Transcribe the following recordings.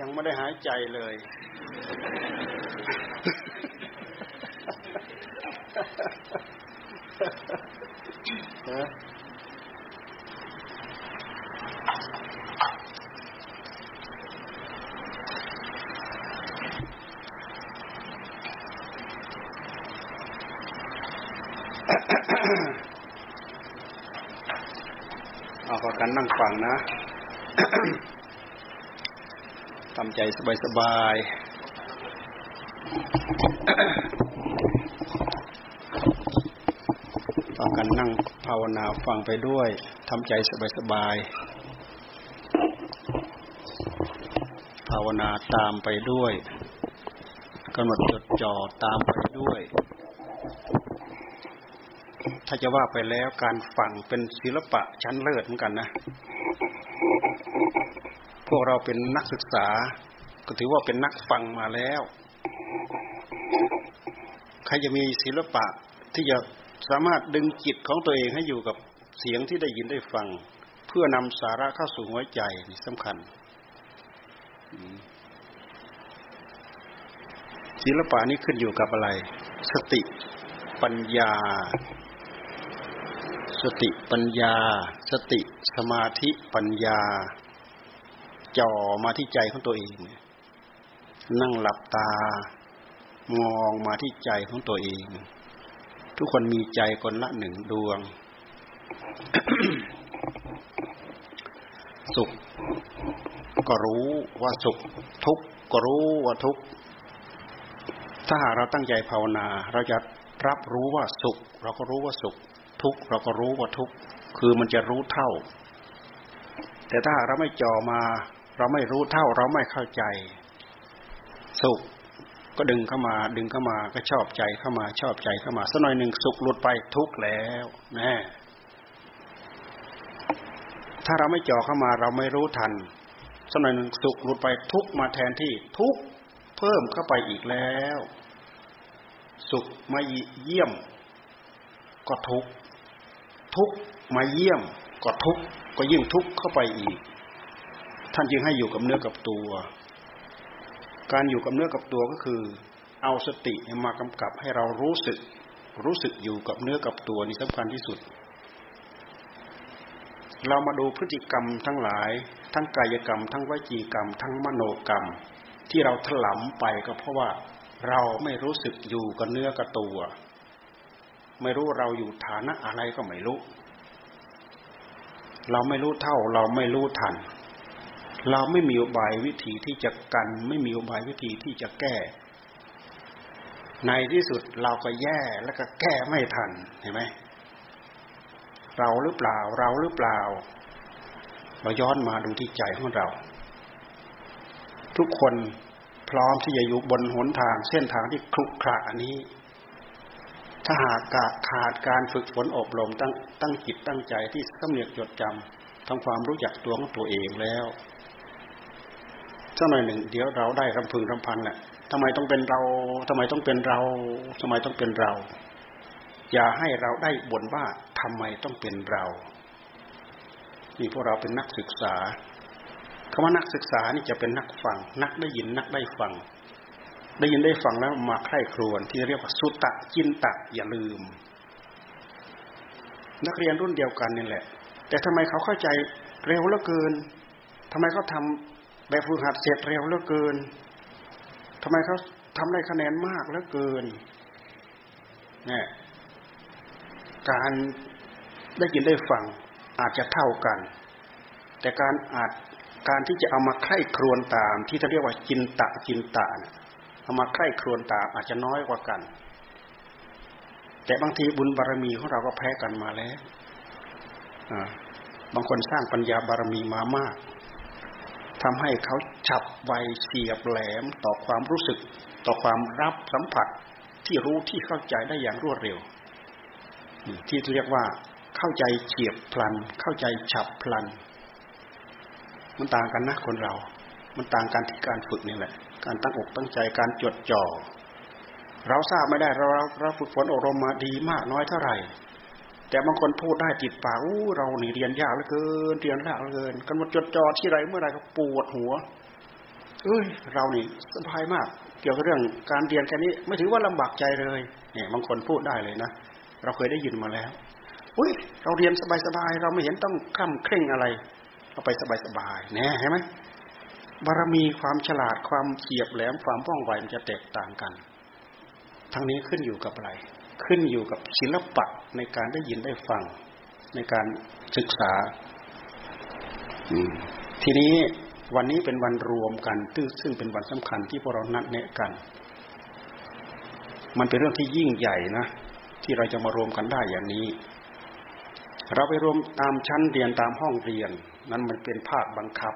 ยังไม่ได้หายใจเลย เอาพอกันนั่งฟังนะ ทำใจสบายๆฟังกันนั่งภาวนาฟังไปด้วยทำใจสบายๆภาวนาตามไปด้วยกำหนดจดจ่อตามไปด้วย ถ้าจะว่าไปแล้วการฟังเป็นศิลปะชั้นเลิศเหมือนกันนะ พวกเราเป็นนักศึกษา ก็ถือว่าเป็นนักฟังมาแล้ว ใครจะมีศิลปะที่จะสามารถดึงจิตของตัวเองให้อยู่กับเสียงที่ได้ยินได้ฟัง เพื่อนำสาระเข้าสู่หัวใจนี่สำคัญศิลปะนี้ขึ้นอยู่กับอะไร สติปัญญา สติปัญญา สติสมาธิปัญญา จ่อมาที่ใจของตัวเอง นั่งหลับตามองมาที่ใจของตัวเอง ทุกคนมีใจคนละหนึ่งดวง สุข ก็รู้ว่าสุข ทุกข์ก็รู้ว่าทุกข์ถ้าหากเราตั้งใจภาวนา เราจะรับรู้ว่าสุข เราก็รู้ว่าสุข ทุกข์เราก็รู้ว่าทุกข์คือมันจะรู้เท่า แต่ถ้าเราไม่จ่อมา เราไม่รู้เท่าเราไม่เข้าใจ สุขก็ดึงเข้ามา ดึงเข้ามาก็ชอบใจเข้ามาชอบใจเข้ามาสักหน่อยหนึ่งสุขหลุดไปทุกข์แล้วแน่ถ้าเราไม่จ่อเข้ามาเราไม่รู้ทันสักหน่อยหนึ่งสุขหลุดไปทุกข์มาแทนที่ทุกข์เพิ่มเข้าไปอีกแล้ว สุขมาเยี่ยม ก็ทุกข์ทุกมาเยี่ยม ก็ทุกก็ยิ่งทุกเข้าไปอีก ท่านจึงให้อยู่กับเนื้อกับตัว การอยู่กับเนื้อกับตัวก็คือ เอาสติมากำกับให้เรารู้สึก รู้สึกอยู่กับเนื้อกับตัวนี่สำคัญที่สุด เรามาดูพฤติกรรมทั้งหลาย ทั้งกายกรรม ทั้งวจีกรรม ทั้งมโนกรรม ที่เราถลำไปก็เพราะว่าเราไม่รู้สึกอยู่กับเนื้อกับตัว ไม่รู้เราอยู่ฐานะอะไรก็ไม่รู้ เราไม่รู้เท่าเราไม่รู้ทัน เราไม่มีอุบายวิธีที่จะกัน ไม่มีอุบายวิธีที่จะแก้ ในที่สุดเราก็แย่แล้วก็แก้ไม่ทันเห็นไหมเราหรือเปล่าเราหรือเปล่า เราย้อนมาดูที่ใจของเรา ทุกคนพร้อมที่จะอยู่บนหนทางเส้นทางที่คลุกคละนี้ ถ้าหากขาดการฝึกฝนอบรมตั้งตั้งจิตตั้งใจที่สำเนียกจดจำทำความรู้จักตัวของตัวเองแล้ว สักหน่อยหนึ่งเดี๋ยวเราได้รำพึงรำพันแหละทำไมต้องเป็นเราทำไมต้องเป็นเราทำไมต้องเป็นเรา อย่าให้เราได้บ่นว่าทำไมต้องเป็นเรา นี่พวกเราเป็นนักศึกษาคำว่านักศึกษานี่จะเป็นนักฟัง นักได้ยินนักได้ฟัง ได้ยินได้ฟังแล้วมาใคร่ครวญที่เรียกว่าสุตะจินตะอย่าลืม นักเรียนรุ่นเดียวกันนี่แหละ แต่ทำไมเขาเข้าใจเร็วเหลือเกินทำไมเขาทำ แบบฝึกหัดเสร็จเร็วเหลือเกินทำไมเขาทำได้คะแนนมากเหลือเกินเนี่ยการได้ยินได้ฟังอาจจะเท่ากัน แต่การอาจการที่จะเอามาไข้ครวนตาม ที่เขาเรียกว่าจินตะจินตะเนี่ยเอามาใกล้ครวนตามอาจจะน้อยกว่ากัน แต่บางทีบุญบารรมีของเราก็แพ้กันมาแล้วบางคนสร้างปัญญาบารรมีมามาก ทำให้เขาฉับไวเฉียบแหลมต่อความรู้สึก ต่อความรับสัมผัสที่รู้ที่เข้าใจได้อย่างรวดเร็ว ที่เรียกว่าเข้าใจเฉียบพลัน เข้าใจฉับพลัน มันต่างกันนะคนเรา มันต่างกันที่การฝึกนี่แหละ การตั้งอกตั้งใจการจดจ่อเราทราบไม่ได้เราเราฝึกฝนอบรมมาดีมากน้อยเท่าไหร่ แต่บางคนพูดได้ติดปากอู้เราหนีเรียนยากเหลือเกินเรียนยากเหลือเกินกันมาจดจ่อที่ไรเมื่อไรก็ปวดหัว เอ้ย เรานี่สบายมาก เกี่ยวกับเรื่องการเรียนแค่นี้ ไม่ถือว่าลำบากใจเลย เนี่ยบางคนพูดได้เลยนะเราเคยได้ยินมาแล้วอุ้ยเราเรียนสบายๆเราไม่เห็นต้องคล่ำเคร่งอะไรเราไปสบายๆแน่เห็นไหมบารมีความฉลาดความเฉียบแหลมความว่องไวมันจะแตกต่างกัน ทั้งนี้ขึ้นอยู่กับอะไร ขึ้นอยู่กับศิลปะในการได้ยินได้ฟังในการศึกษา ทีนี้วันนี้เป็นวันรวมกันซึ่งเป็นวันสำคัญที่พวกเรานัดแนะกัน มันเป็นเรื่องที่ยิ่งใหญ่นะ ที่เราจะมารวมกันได้อย่างนี้ เราไปรวมตามชั้นเรียนตามห้องเรียน นั้นมันเป็นภาคบังคับ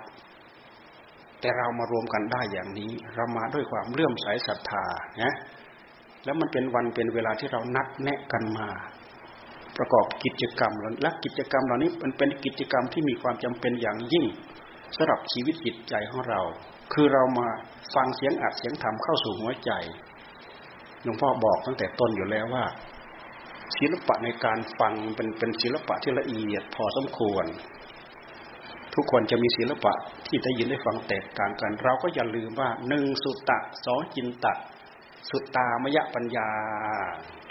แต่เรามารวมกันได้อย่างนี้ เรามาด้วยความเลื่อมใสศรัทธานะ แล้วมันเป็นวันเป็นเวลาที่เรานัดแนะกันมา ประกอบกิจกรรมและกิจกรรมเหล่านี้มันเป็นกิจกรรมที่มีความจำเป็นอย่างยิ่งสำหรับชีวิตจิตใจของเรา คือเรามาฟังเสียงอัดเสียงธรรมเข้าสู่หัวใจหลวงพ่อบอกตั้งแต่ต้นอยู่แล้วว่า ศิลปะในการฟังเป็นเป็นศิลปะที่ละเอียดพอสมควร ทุกคนจะมีศิลปะที่ได้ยินได้ฟังแตกต่างกัน เราก็อย่าลืมว่าหนึ่งสุตตะสองจินตะ สุตตามยปัญญา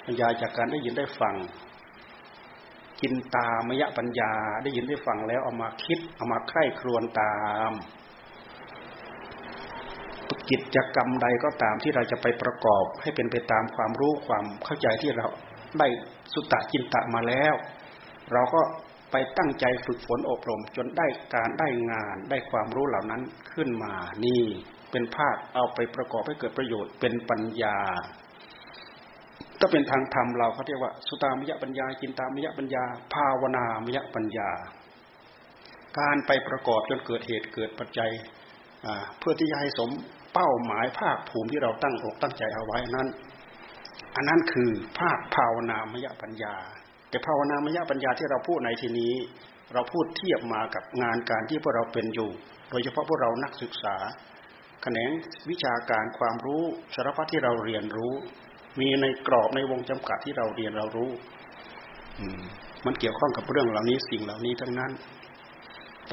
ปัญญาจากการได้ยินได้ฟัง กินตามยปัญญาได้ยินได้ฟังแล้วเอามาคิดเอามาใคร่ครวญตามกิจกรรมใดก็ตามที่เราจะไปประกอบให้เป็นไปตามความรู้ความเข้าใจที่เราได้สุตตะจินตะมาแล้ว เราก็ไปตั้งใจฝึกฝนอบรมจนได้การได้งานได้ความรู้เหล่านั้นขึ้นมานี่ เป็นภาคเอาไปประกอบให้เกิดประโยชน์เป็นปัญญา ถ้าเป็นทางธรรมเราเขาเรียกว่า สุตามยปัญญาจินตามยปัญญา ภาวนามยปัญญา การไปประกอบจนเกิดเหตุเกิดปัจจัยเพื่อที่จะให้สมเป้าหมายภาคภูมิที่เราตั้งอกตั้งใจเอาไว้นั้น อันนั้นคือภาคภาวนามยปัญญา แต่ภาวนามยปัญญาที่เราพูดในที่นี้ เราพูดเทียบมากับงานการที่พวกเราเป็นอยู่ โดยเฉพาะพวกเรานักศึกษา แขนงวิชาการความรู้สารพัดที่เราเรียนรู้ มีในกรอบในวงจำกัดที่เราเรียนเรารู้มันเกี่ยวข้องกับเรื่องเหล่านี้สิ่งเหล่านี้ทั้งนั้น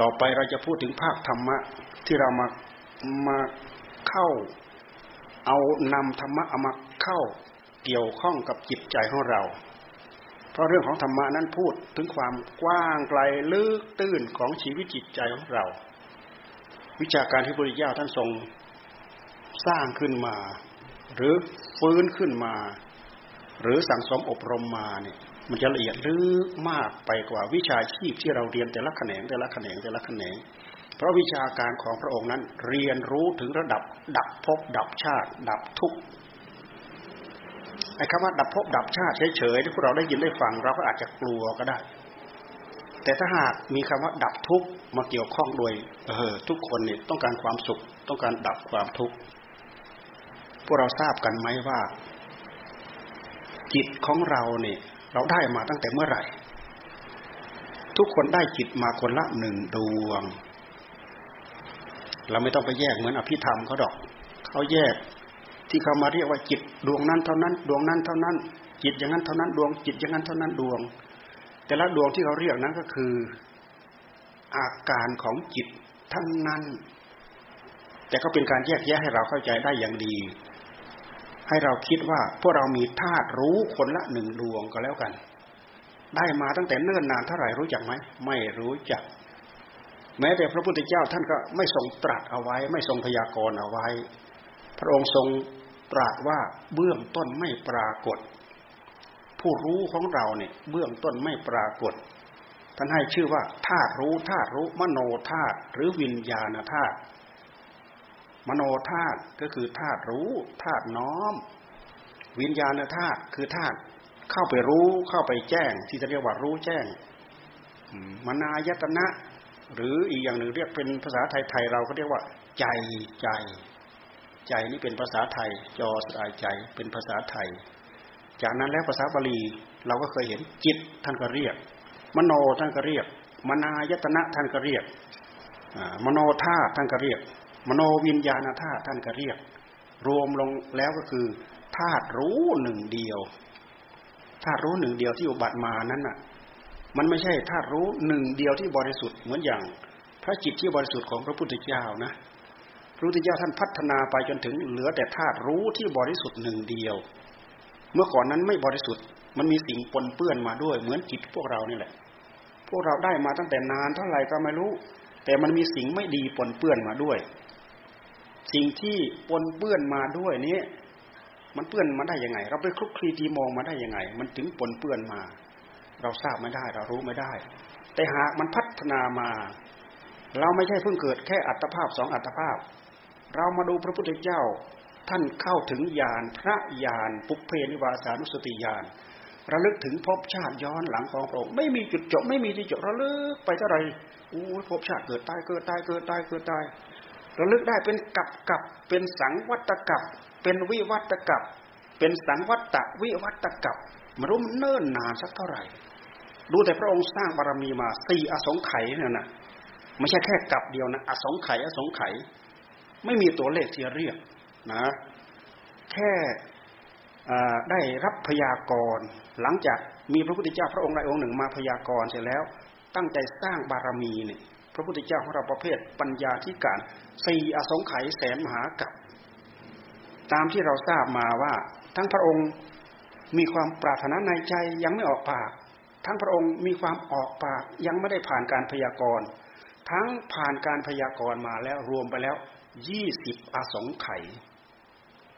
ต่อไปเราจะพูดถึงภาคธรรมะที่เรามามาเข้า เอานำธรรมะเอามาเข้าเกี่ยวข้องกับจิตใจของเรา เพราะเรื่องของธรรมะนั้นพูดถึงความกว้างไกลลึกตื้นของชีวิตจิตใจของเรา วิชาการที่พระพุทธเจ้าท่านทรงสร้างขึ้นมา หรือฟื้นขึ้นมา หรือสั่งสมอบรมมาเนี่ยมันจะละเอียดลึกมากไปกว่าวิชาชีพที่เราเรียนแต่ละแขนงแต่ละแขนงแต่ละแขนง เพราะวิชาการของพระองค์นั้นเรียนรู้ถึงระดับ ดับภพดับชาติ ดับทุกข์ไอ้คำว่าดับภพดับชาติเฉยๆที่พวกเราได้ยินได้ฟังเราก็อาจจะกลัวก็ได้ แต่ถ้าหากมีคำว่าดับทุกข์มาเกี่ยวข้องโดยเออทุกคนเนี่ยต้องการความสุข ต้องการดับความทุกข์พวกเราทราบกันไหมว่า จิตของเราเนี่ยเราได้มาตั้งแต่เมื่อไหร่ ทุกคนได้จิตมาคนละหนึ่งดวง เราไม่ต้องไปแยกเหมือนอภิธรรมเขาดอกเขาแยกที่เขามาเรียกว่าจิตดวงนั้นเท่านั้น ดวงนั้นเท่านั้น จิตอย่างนั้นเท่านั้นดวง จิตอย่างนั้นเท่านั้นดวง แต่ละดวงที่เขาเรียกนั้นก็คืออาการของจิตทั้งนั้น แต่ก็เป็นการแยกแยะให้เราเข้าใจได้อย่างดี ให้เราคิดว่าพวกเรามีธาตุรู้คนละหนึ่งดวงก็แล้วกัน ได้มาตั้งแต่เนิ่นนานเท่าไหร่รู้จักไหมไม่รู้จัก แม้แต่พระพุทธเจ้าท่านก็ไม่ทรงตรัสเอาไว้ ไม่ทรงพยากรณ์เอาไว้ พระองค์ทรงตรัสว่าเบื้องต้นไม่ปรากฏ ผู้รู้ของเราเนี่ยเบื้องต้นไม่ปรากฏ ท่านให้ชื่อว่าธาตุรู้ธาตุรู้มโนธาตุหรือวิญญาณธาตุมโนธาตุก็คือธาตุรู้ธาตุน้อม วิญญาณธาตุคือธาตุเข้าไปรู้เข้าไปแจ้ง ที่จะเรียกว่ารู้แจ้งมนายตนะ หรืออีกอย่างหนึ่งเรียกเป็นภาษาไทยๆเราก็เรียกว่า ใจใจ ใจนี่เป็นภาษาไทยจอสายใจเป็นภาษาไทย จากนั้นแล้วภาษาบาลีเราก็เคยเห็นจิตท่านก็เรียก มโนท่านก็เรียก มนายตนะท่านก็เรียกมโนธาท่านก็เรียก มโนวิญญาณธาท่านก็เรียก รวมลงแล้วก็คือธาตุรู้หนึ่งเดียวธาตุรู้หนึ่งเดียวที่อุบัติมานั้นน่ะ มันไม่ใช่ธาตุรู้หนึ่งเดียวที่บริสุทธิ์เหมือนอย่าง พระจิตที่บริสุทธิ์ของพระพุทธเจ้านะพระพุทธเจ้าท่านพัฒนาไปจนถึงเหลือแต่ธาตุรู้ที่บริสุทธิ์หนึ่งเดียว เมื่อก่อนนั้นไม่บริสุทธิ์ มันมีสิ่งปนเปื้อนมาด้วย เหมือนจิตพวกเรานี่แหละ พวกเราได้มาตั้งแต่นานเท่าไหร่ก็ไม่รู้ แต่มันมีสิ่งไม่ดีปนเปื้อนมาด้วย สิ่งที่ปนเปื้อนมาด้วยนี้มันเปื้อนมาได้ยังไง เราไปคลุกคลีตีมองมาได้ยังไง มันถึงปนเปื้อนมา เราทราบไม่ได้ เรารู้ไม่ได้ แต่หากมันพัฒนามา เราไม่ใช่เพิ่งเกิดแค่อัตภาพสองอัตภาพ เรามาดูพระพุทธเจ้า ท่านเข้าถึงญาณพระญาณปุเพนิวาสานุสติญาณระลึกถึงภพชาติย้อนหลังของพระองค์ไม่มีจุดจบไม่มีที่จบระลึกไปเท่าไหรอู้ภพชาติเกิดตายเกิดตายเกิดตายเกิดตายระลึกได้เป็นกับกับเป็นสังวัตกับเป็นวิวัตกับเป็นสังวัตวิวัตกับมารู้มันเนิ่นนานสักเท่าไหร่ ดูแต่พระองค์สร้างบารมีมาสี่อสงไขยเนี่ยนะไม่ใช่แค่กับเดียวนะอสงไขยอสงไขยไม่มีตัวเลขที่เรียก นะแค่ได้รับพยากรณ์หลังจากมีพระพุทธเจ้าพระองค์ใดองค์หนึ่งมาพยากรณ์เสร็จแล้ว ตั้งใจสร้างบารมีเนี่ยพระพุทธเจ้าของเราประเภทปัญญาธิการสี่อสงไขยแสนมหากับตามที่เราทราบมาว่า ทั้งพระองค์มีความปรารถนาในใจยังไม่ออกปาก ทั้งพระองค์มีความออกปากยังไม่ได้ผ่านการพยากรณ์ทั้งผ่านการพยากรณ์มาแล้วรวมไปแล้วยี่สิบอสงไขย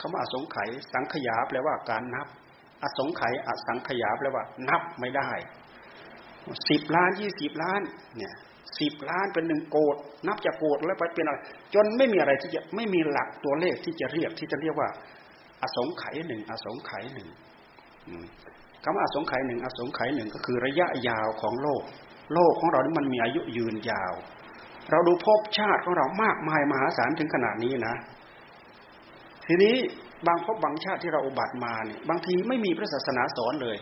คำว่าอสงไขยสังขยาแปลว่าการนับ อสงไขยอสังขยาแปลว่า นับไม่ได้สิบล้านยี่สิบล้านเนี่ยสิบล้านเป็นหนึ่งโกดนับจากโกดแล้วไปเป็นอะไร จนไม่มีอะไรที่จะไม่มีหลักตัวเลขที่จะเรียกที่จะเรียกว่า อสงไขยหนึ่งอสงไขยหนึ่งคำว่าอสงไขยหนึ่งอสงไขยหนึ่งก็คือระยะยาวของโลก โลกของเรานี่มันมีอายุยืนยาว เราดูภพชาติของเรามากมายมหาศาลถึงขนาดนี้นะ ทีนี้บางพบางชาติที่เราอุบัติมาเนี่ยบางทีไม่มีพระศาสนาสอนเลย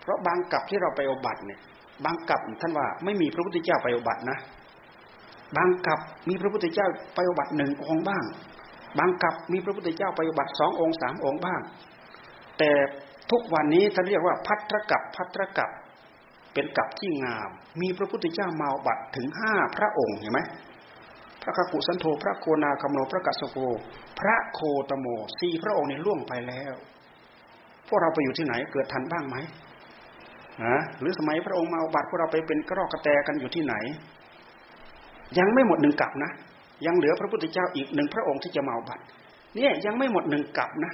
เพราะบางกับที่เราไปอุบัติเนี่ย บางกับท่านว่าไม่มีพระพุทธเจ้าไปอุบัตินะ บางกับมีพระพุทธเจ้าไปอุบัติหนึ่งองค์บ้าง บางกับมีพระพุทธเจ้าไปอุบัติสององค์สามองค์บ้าง แต่ทุกวันนี้ท่านเรียกว่าพัทรกับพัทรกับเป็นกับที่งาม มีพระพุทธเจ้ามาอุบัติถึงห้าพระองค์เห็นไหม พระกกุสันโธพระโคนาคมโนพระกัสสโกพระโคตโมสี่พระองค์นี้ล่วงไปแล้ว พวกเราไปอยู่ที่ไหนเกิดทันบ้างไหมนะหรือสมัยพระองค์มาอุบัติพวกเราไปเป็นกระรอกกระแตกันอยู่ที่ไหน ยังไม่หมดหนึ่งกับนะ ยังเหลือพระพุทธเจ้าอีกหนึ่งพระองค์ที่จะมาอุบัติเนี่ยยังไม่หมดหนึ่งกับนะ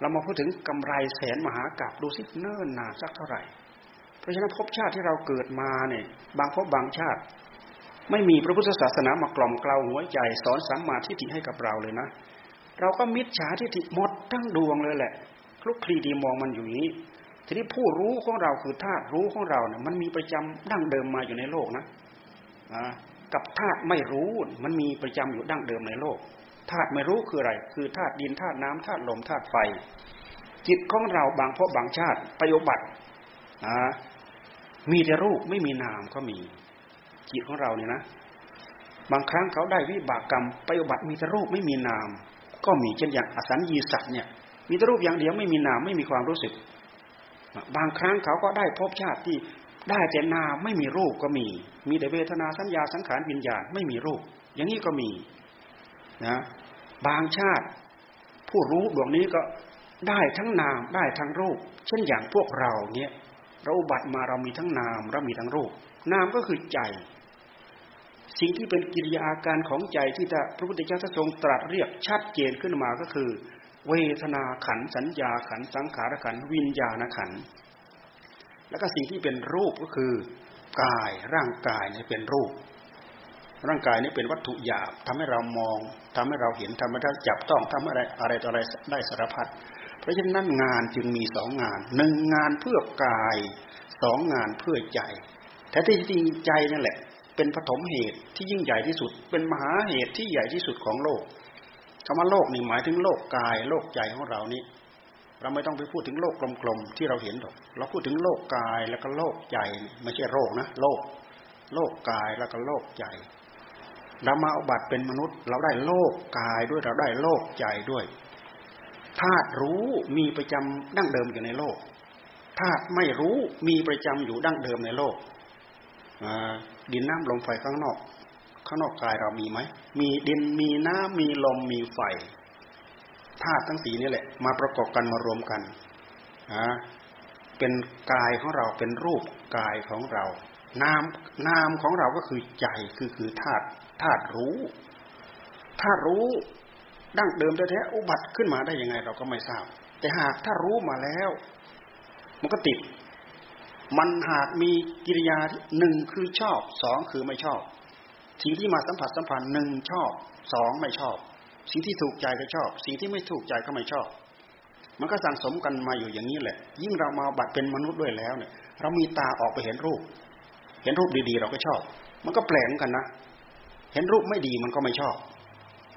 เรามาพูดถึงกำไรแสนมหากับดูสิเนิ่นนานสักเท่าไหร่ เพราะฉะนั้นภพชาติที่เราเกิดมาเนี่ย บางภพบางชาติ ไม่มีพระพุทธศาสนามากล่อมกล่าวหัวใจ สอนสัมมาทิฏฐิให้กับเราเลยนะ เราก็มิจฉาทิฏฐิหมดทั้งดวงเลยแหละคลุกคลีดีมองมันอยู่นี้ ทีนี้ผู้รู้ของเราคือธาตุรู้ของเราเนี่ยมันมีประจำดั้งเดิมมาอยู่ในโลกนะกับธาตุไม่รู้มันมีประจำอยู่ดั้งเดิมในโลกธาตุไม่รู้คืออะไร คือธาตุดินธาตุน้ำธาตุลมธาตุไฟ จิตของเราบางพบบางชาติปฏิบัติมีแต่รูปไม่มีนามก็มี จิตของเราเนี่ยนะ บางครั้งเขาได้วิบากกรรมไปฏิบัติมีแต่รูปไม่มีนาม ก็มีเช่นอย่างอสัญญีสัตว์เนี่ย มีแต่รูปอย่างเดียวไม่มีนามไม่มีความรู้สึก บางครั้งเขาก็ได้พบชาติที่ได้แต่นามไม่มีรูปก็มี มีแต่เวทนาสัญญาสังขารวิญญาณไม่มีรูป อย่างนี้ก็มีนะบางชาติ ผู้รู้ดวงนี้ก็ได้ทั้งนามได้ทั้งรูป เช่นอย่างพวกเราเนี่ยเราบัตรมาเรามีทั้งนามเรามีทั้งรูป นามก็คือใจ สิ่งที่เป็นกิริยาอาการของใจที่พระพุทธเจ้าทรงตรัสเรียกชัดเจนขึ้นมาก็คือ เวทนาขันสัญญาขันสังขารขันวิญญาณขันแล้วก็สิ่งที่เป็นรูปก็คือกายร่างกายเนี่ยเป็นรูป ร่างกายนี้เป็นวัตถุหยาบทำให้เรามองทำให้เราเห็นทำให้เราจับต้องทำอะไรอะไรต่ออะไรได้สารพัดเพราะฉะนั้นงานจึงมีสองงานหนึ่งงานเพื่อกายสองงานเพื่อใจแท้ที่จริงใจนั่นแหละ เป็นปฐมเหตุที่ยิ่งใหญ่ที่สุด เป็นมหาเหตุที่ใหญ่ที่สุดของโลกคำว่าโลกนี่หมายถึงโลกกาย โลกใจของเรานี่เราไม่ต้องไปพูดถึงโลกกลมๆที่เราเห็นหรอกเราพูดถึงโลกกายแล้วก็โลกใจไม่ใช่โรคนะโลก โลกกายแล้วก็โลกใจเรามาอุบัติเป็นมนุษย์ เราได้โลกกายด้วยเราได้โลกใจด้วยธาตุรู้มีประจำดั้งเดิมอยู่ในโลกธาตุไม่รู้มีประจำอยู่ดั้งเดิมในโลก ดินน้ำลมไฟข้างนอก ข้างนอกกายเรามีไหม มีดินมีน้ำมีลมมีไฟธาตุทั้งสีนี่แหละ มาประกอบกันมารวมกันนะเป็นกายของเราเป็นรูปกายของเรานามนามของเราก็คือใจคือคือธาตุธาตุรู้ธาตุรู้ดั้งเดิมแท้ๆอุบัติขึ้นมาได้ยังไง เราก็ไม่ทราบ แต่หากถ้ารู้มาแล้ว มันก็ติด มันหากมีกิริยาหนึ่งคือชอบสองคือไม่ชอบ สิ่งที่มาสัมผัสสัมพันธ์หนึ่งชอบสองไม่ชอบ สิ่งที่ถูกใจก็ชอบ สิ่งที่ไม่ถูกใจก็ไม่ชอบ มันก็สั่งสมกันมาอยู่อย่างนี้แหละ ยิ่งเรามาบัตรเป็นมนุษย์ด้วยแล้วเนี่ย เรามีตาออกไปเห็นรูป เห็นรูปดีๆ เราก็ชอบ มันก็แปลกกันนะ เห็นรูปไม่ดีมันก็ไม่ชอบ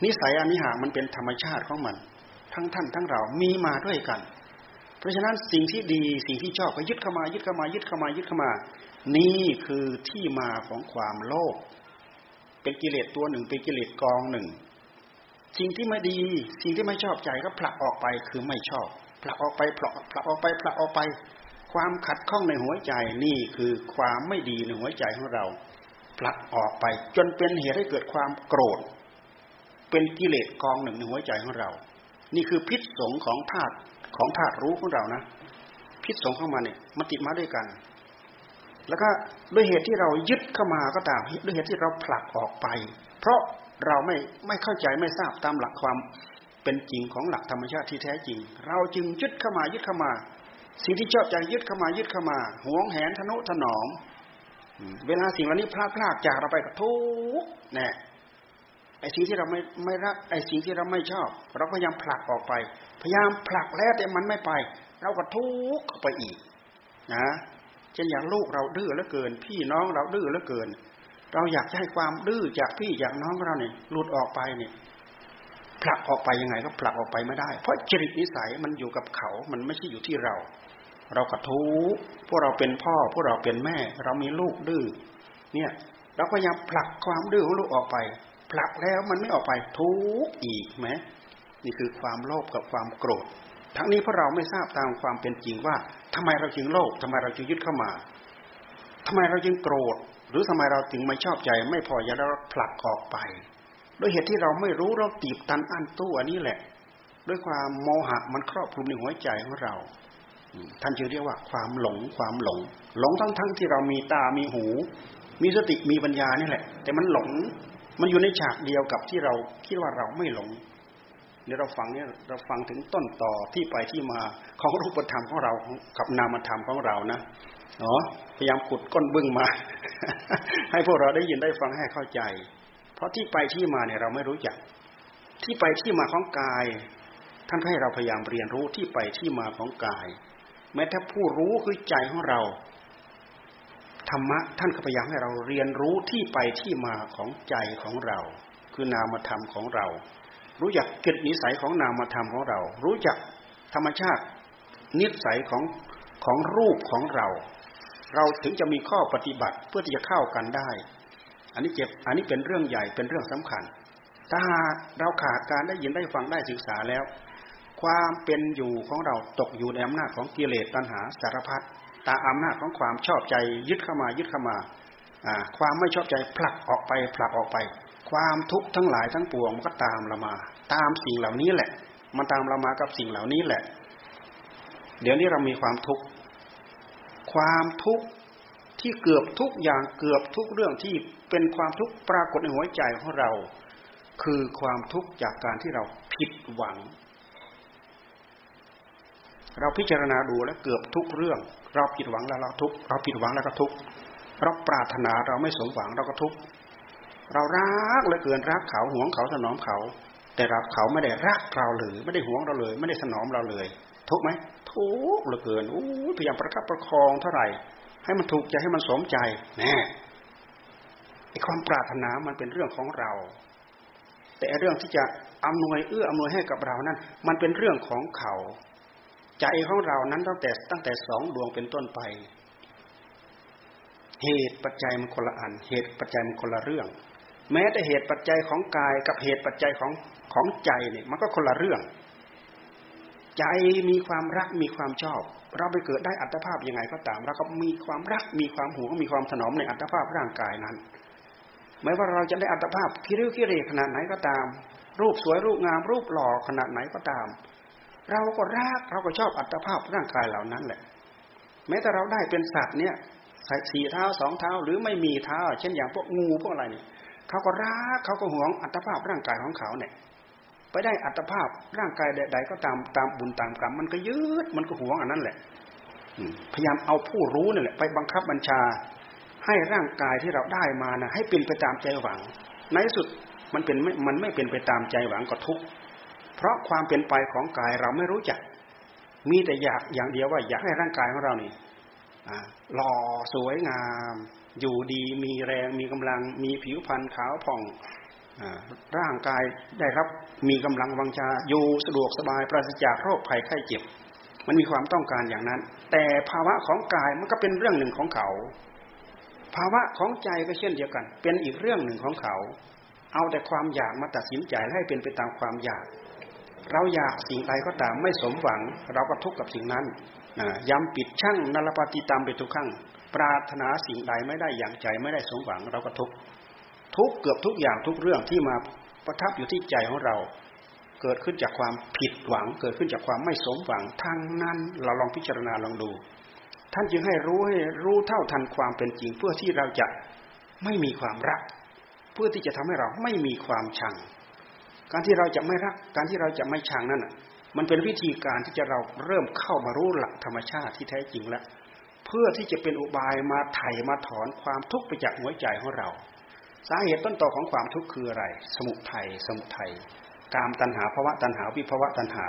นิสัยอันนี้หามันเป็นธรรมชาติของมัน ทั้งท่านทั้งเรามีมาด้วยกัน เพราะฉะนั้นสิ่งที่ดีสิ่งที่ชอบก็ยึดเข้ามายึดเข้ามายึดเข้ามายึดเข้ามา นี่คือที่มาของความโลภเป็นกิเลสตัวหนึ่งเป็นกิเลสกองหนึ่ง สิ่งที่ไม่ดีสิ่งที่ไม่ชอบใจก็ผลักออกไปคือไม่ชอบผลักออกไปผลักผลักออกไปผลักออกไป ความขัดข้องในหัวใจนี่คือความไม่ดีในหัวใจของเราผลักออกไป จนเป็นเหตุให้เกิดความโกรธ เป็นกิเลสกองหนึ่งในหัวใจของเรา นี่คือพิษสงของธาตุ ของธาตุรู้ของเรานะ พิษสงเข้ามาเนี่ยมันติดมาด้วยกัน แล้วก็ด้วยเหตุที่เรายึดเข้ามาก็ตามด้วยเหตุที่เราผลักออกไป เพราะเราไม่ไม่เข้าใจไม่ทราบตามหลักความเป็นจริงของหลักธรรมชาติที่แท้จริง เราจึงยึดเข้ามายึดเข้ามา สิ่งที่ชอบใจยึดเข้ามายึดเข้ามาหวงแหนทนุถนอมเวลาสิ่งเหล่านี้พลาดพลาดจากเราไปก็ทุกแน่ ไอ้สิ่งที่เราไม่ไม่รักไอ้สิ่งที่เราไม่ชอบ เราพยายามผลักออกไป พยายามผลักแล้วแต่มันไม่ไป เราก็ทุกข์เข้าไปอีก นะเช่นอย่างลูกเราดื้อเหลือเกิน พี่น้องเราดื้อเหลือเกิน เราอยากให้ความดื้อจากพี่จากน้องเราเนี่ยหลุดออกไปเนี่ยผลักออกไปยังไงก็ผลักออกไปไม่ได้ เพราะจริตนิสัยมันอยู่กับเขา มันไม่ใช่อยู่ที่เรา เรากระทู้พวกเราเป็นพ่อ พวกเราเป็นแม่ เรามีลูกดื้อเนี่ย เราก็ยังผลักความดื้อของลูกออกไป ผลักแล้วมันไม่ออกไปทุกอีกไหมนี่คือความโลภกับความโกรธ ทั้งนี้เพราะเราไม่ทราบตามความเป็นจริงว่าทำไมเราจึงโลภทำไมเราจึงยึดเข้ามาทำไมเราจึงโกรธ หรือทำไมเราถึงไม่ชอบใจ ไม่พอใจแล้วผลักออกไปด้วยเหตุที่เราไม่รู้เราตีบตันอันตู้อันนี้แหละ ด้วยความโมหะมันครอบคลุมในหัวใจของเราท่านจึงเรียกว่าความหลงความหลง หลงทั้งทั้งที่เรามีตามีหู มีสติมีปัญญานี่แหละ แต่มันหลง มันอยู่ในฉากเดียวกับที่เราคิดว่าเราไม่หลงเดี๋ยวเราฟังเนี่ยเราฟังถึงต้นต่อที่ไปที่มาของรูปธรรมของเรากับนามธรรมของเรานะเนาะพยายามขุดก้นบึ้งมา ให้พวกเราได้ยินได้ฟังให้เข้าใจ เพราะที่ไปที่มาเนี่ยเราไม่รู้จัก ที่ไปที่มาของกาย ท่านให้เราพยายามเรียนรู้ที่ไปที่มาของกาย แม้ถ้าผู้รู้คือใจของเรา ธรรมะท่านก็พยายามให้เราเรียนรู้ที่ไปที่มาของใจของเรา คือนามธรรมของเรา รู้จักกิจนิสัยของนามธรรมของเรา รู้จักธรรมชาตินิสัยของของรูปของเรา เราถึงจะมีข้อปฏิบัติเพื่อที่จะเข้ากันได้ อันนี้เจ็บอันนี้เป็นเรื่องใหญ่เป็นเรื่องสำคัญ ถ้าเราขาดการได้ยินได้ฟังได้ศึกษาแล้ว ความเป็นอยู่ของเราตกอยู่ในอำนาจของกิเลสตัณหาสารพัด ตาอำนาจของความชอบใจยึดเข้ามายึดเข้ามาความไม่ชอบใจผลักออกไปผลักออกไป ความทุกข์ทั้งหลายทั้งปวงมันก็ตามเรามา ตามสิ่งเหล่านี้แหละ มันตามเรามากับสิ่งเหล่านี้แหละ เดี๋ยวนี้เรามีความทุกข์ความทุกข์ที่เกือบทุกอย่างเกือบทุกเรื่องที่เป็นความทุกข์ปรากฏในหัวใจของเรา คือความทุกข์จากการที่เราผิดหวัง เราพิจารณาดูแล้วเกือบทุกเรื่อง เราผิดหวังแล้วเราทุกเราผิดหวังแล้วก็ทุกเราปรารถนาเราไม่สมหวังเราก็ทุกเรารักเหลือเกินรักเขาหวงเขาถนอมเขา แต่เราเขาไม่ได้รักเราเลยไม่ได้หวงเราเลย ไม่ได้สนอมเราเลย ทุกไหมทุกเหลือเกินอู้พยายามประคับประคองเท่าไหร่ ให้มันถูกใจให้มันสมใจแน่ไอความปรารถนามันเป็นเรื่องของเรา แต่เรื่องที่จะอำนวยเอื้ออำนวยให้กับเรานั้น มันเป็นเรื่องของเขา ใจของเรานั้นตั้งแต่ตั้งแต่สองดวงเป็นต้นไป เหตุปัจจัยมันคนละอัน เหตุปัจจัยมันคนละเรื่อง แม้แต่เหตุปัจจัยของกายกับเหตุปัจจัยของของใจเนี่ยมันก็คนละเรื่อง ใจมีความรักมีความชอบ เราไปเกิดได้อัตภาพยังไงก็ตามเราก็มีความรักมีความหวงมีความถนอมในอัตภาพร่างกายนั้นไม่ว่าเราจะได้อัตภาพคิริวคิเรขนาดไหนก็ตาม รูปสวยรูปงามรูปหล่อขนาดไหนก็ตาม เราก็รักเราก็ชอบอัตภาพร่างกายเหล่านั้นแหละ แม้แต่เราได้เป็นสัตว์เนี่ยใส่สี่เท้าสองเท้าหรือไม่มีเท้า เช่นอย่างพวกงูพวกอะไรเนี่ยเขาก็รักเขาก็หวงอัตภาพร่างกายของเขาเนี่ยไปได้อัตภาพร่างกายใดๆก็ตามตามบุญตามกรรมมันก็ยืดมันก็หวงอันนั้นแหละพยายามเอาผู้รู้นี่แหละไปบังคับบัญชา ให้ร่างกายที่เราได้มานะให้เป็นไปตามใจหวัง ในสุดมันเป็นไม่มันไม่เป็นไปตามใจหวังก็ทุกข์ เพราะความเป็นไปของกายเราไม่รู้จัก มีแต่อยากอย่างเดียวว่าอยากให้ร่างกายของเรานี่หล่อสวยงาม อยู่ดีมีแรงมีกำลัง มีผิวพรรณขาวผ่องร่างกายได้รับมีกำลังวังชาอยู่สะดวกสบายปราศจากโรคภัยไข้เจ็บ มันมีความต้องการอย่างนั้น แต่ภาวะของกายมันก็เป็นเรื่องหนึ่งของเขา ภาวะของใจก็เช่นเดียวกัน เป็นอีกเรื่องหนึ่งของเขา เอาแต่ความอยากมาตัดสินใจให้เป็นไปตามความอยาก เราอยากสิ่งใดก็ตามไม่สมหวัง เราก็ทุกข์กับสิ่งนั้นย้ำปิดช่างนรปฏิตามไปทุกขั้งปรารถนาสิ่งใดไม่ได้อย่างใจไม่ได้สมหวัง เราก็ทุกข์ทุกเกือบทุกอย่างทุกเรื่องที่มาประทับอยู่ที่ใจของเรา เกิดขึ้นจากความผิดหวัง เกิดขึ้นจากความไม่สมหวังทั้งนั้นเราลองพิจารณาลองดู ท่านจึงให้รู้ให้รู้เท่าทันความเป็นจริงเพื่อที่เราจะไม่มีความรัก เพื่อที่จะทำให้เราไม่มีความชัง การที่เราจะไม่รัก การที่เราจะไม่ชังนั่นมันเป็นวิธีการที่จะเราเริ่มเข้ามารู้หลักธรรมชาติที่แท้จริงแล้ว เพื่อที่จะเป็นอุบายมาไถ่มาถอนความทุกข์ไปจากหัวใจของเรา สาเหตุต้นตอของความทุกข์คืออะไร สมุทัย สมุทัย กามตัณหาภาวะตัณหา วิภาวะตัณหา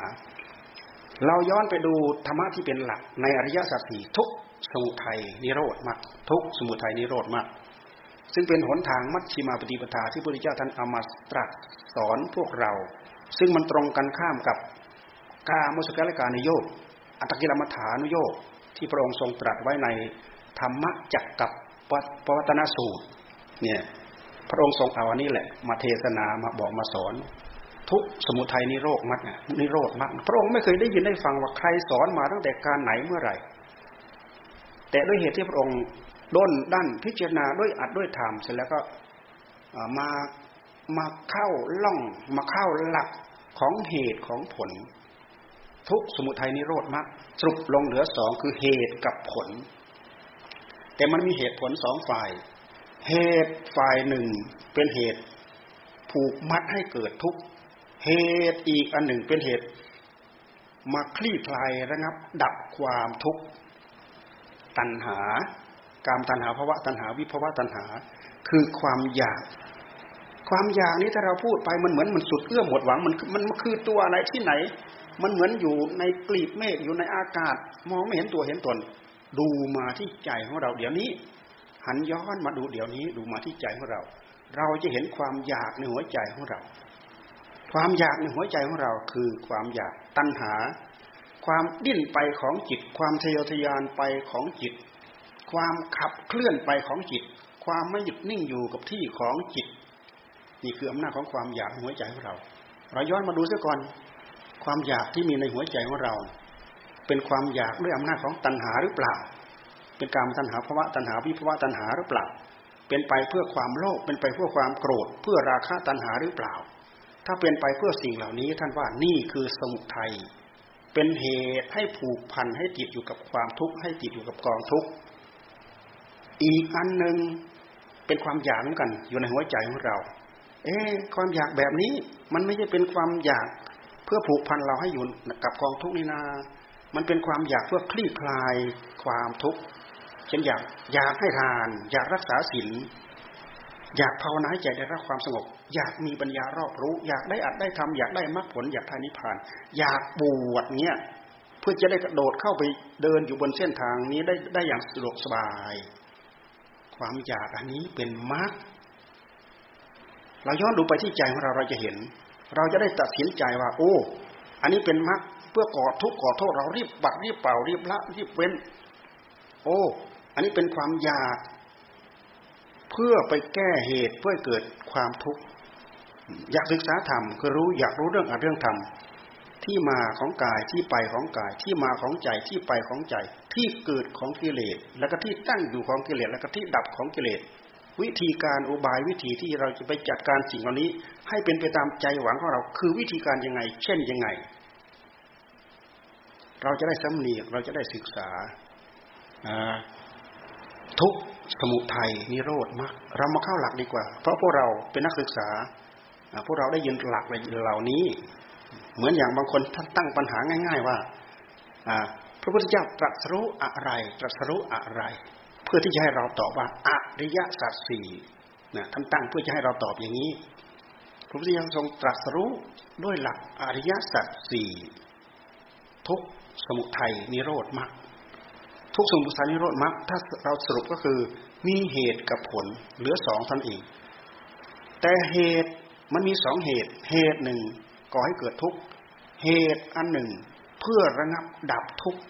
เราย้อนไปดูธรรมะที่เป็นหลักในอริยสัจสี่ทุกสมุทัยนิโรธมรรคทุกสมุทัยนิโรธมรรค ซึ่งเป็นหนทางมัชชิมาปฏิปทาที่พระพุทธเจ้าท่านเอามาตรัสสอนพวกเรา ซึ่งมันตรงกันข้ามกับกามุสกลการนโยกอัตกิลมัฐานุโยกที่พระองค์ทรงตรัสไว้ในธรรมจักกับปวัตนสูตรเนี่ยพระองค์ทรงเอาอันนี้แหละ มาเทศนามาบอกมาสอน ทุกสมุทัยนิโรธมัดนิโรธมัดพระองค์ไม่เคยได้ยินได้ฟังว่าใครสอนมาตั้งแต่การไหนเมื่อไหร่ แต่ด้วยเหตุที่พระองค์ ด้นด้านพิจารณาด้วยอัดด้วยธรรมเสร็จแล้วก็มามาเข้าล่องมาเข้าหลักของเหตุของผล ทุกสมุทัยนิโรธมัดสรุปลงเหลือสองคือเหตุกับผล แต่มันมีเหตุผลสองฝ่าย เหตุฝ่ายหนึ่งเป็นเหตุผูกมัดให้เกิดทุกข์เหตุอีกอันหนึ่งเป็นเหตุ มาคลี่คลายระงับดับความทุกข์ตัณหา การตัณหาภาวะตัณหาวิภาวะตัณหา คือความอยาก ความอยากนี้ถ้าเราพูดไปมันเหมือนมันสุดเอื้อมหมดหวังมันมันคือตัวอะไรที่ไหน มันเหมือนอยู่ในกลีบเมฆอยู่ในอากาศ มองไม่เห็นตัวเห็นตน ดูมาที่ใจของเราเดี๋ยวนี้ หันย้อนมาดูเดี๋ยวนี้ดูมาที่ใจของเรา เราจะเห็นความอยากในหัวใจของเรา ความอยากในหัวใจของเราคือความอยากตัณหาความดิ้นไปของจิต ความทะเยอทะยานไปของจิต ความขับเคลื่อนไปของจิต ความไม่หยุดนิ่งอยู่กับที่ของจิต นี่คืออำนาจของความอยากในหัวใจของเรา เราย้อนมาดูซะก่อน ความอยากที่มีในหัวใจของเรา เป็นความอยากด้วยอำนาจของตัณหาหรือเปล่า เป็นการตัณหาภาวะตัณหาวิภาวะตัณหาหรือเปล่า เป็นไปเพื่อความโลภเป็นไปเพื่อความโกรธ เพื่อราคะตัณหาหรือเปล่า ถ้าเป็นไปเพื่อสิ่งเหล่านี้ท่านว่านี่คือสมุทัยเป็นเหตุให้ผูกพันให้ติดอยู่กับความทุกข์ให้ติดอยู่กับกองทุกข์ อีกอันหนึ่งเป็นความอยากเหมือนกัน อยู่ในหัวใจของเรา เอ๊ความอยากแบบนี้มันไม่ใช่เป็นความอยากเพื่อผูกพันเราให้อยู่กับกองทุกข์นี่นา มันเป็นความอยากเพื่อคลี่คลายความทุกข์ฉันอยากอยากให้ทาน อยากรักษาศีลอยากภาวนาให้ใจได้รับความสงบ อยากมีปัญญารอบรู้ อยากได้อัดได้ทำอยากได้มรรคผล อยากทานิพพาน อยากบวชเนี้ยเพื่อจะได้กระโดดเข้าไปเดินอยู่บนเส้นทางนี้ได้ได้อย่างสะดวกสบาย ความอยากอันนี้เป็นมรรคเราย้อนดูไปที่ใจของเราเราจะเห็น เราจะได้ตัดสินใจว่า โอ้ อันนี้เป็นมรรคเพื่อก่อทุกข์ก่อโทษเรารีบบัดรีบเป่ารีบละรีบเว้น โอ้ อันนี้เป็นความอยาก เพื่อไปแก้เหตุเพื่อเกิดความทุกข์อยากศึกษาธรรมคือรู้อยากรู้เรื่องอะเรื่องธรรมที่มาของกายที่ไปของกายที่มาของใจที่ไปของใจ ที่เกิดของกิเลส แล้วก็ที่ตั้งอยู่ของกิเลส แล้วก็ที่ดับของกิเลส วิธีการอุบายวิธีที่เราจะไปจัดการสิ่งเหล่านี้ ให้เป็นไปตามใจหวังของเรา คือวิธีการยังไง เช่นยังไง เราจะได้สำเนียกเราจะได้ศึกษาทุกสมุทัยนิโรธมากเรามาเข้าหลักดีกว่า เพราะพวกเราเป็นนักศึกษาพวกเราได้ยินหลักเหล่านี้ เหมือนอย่างบางคนท่านตั้งปัญหาง่าย ๆ ว่า ระพุทธเจ้าตรัสรู้อะไร ตรัสรู้อะไร เพื่อที่จะให้เราตอบว่าอริยสัจสี่นะท่านตั้งเพื่อจะให้เราตอบอย่างนี้ พระพุทธเจ้าทรงตรัสรู้ด้วยหลักอริยสัจสี่ทุกสมุทัยนิโรธมรรคทุกสมุทัยนิโรธมรรคถ้าเราสรุปก็คือมีเหตุกับผลเหลือสองท่านเอง แต่เหตุมันมีสองเหตุ เหตุหนึ่งก่อให้เกิดทุกข์เหตุอันหนึ่งเพื่อระงับดับทุกข์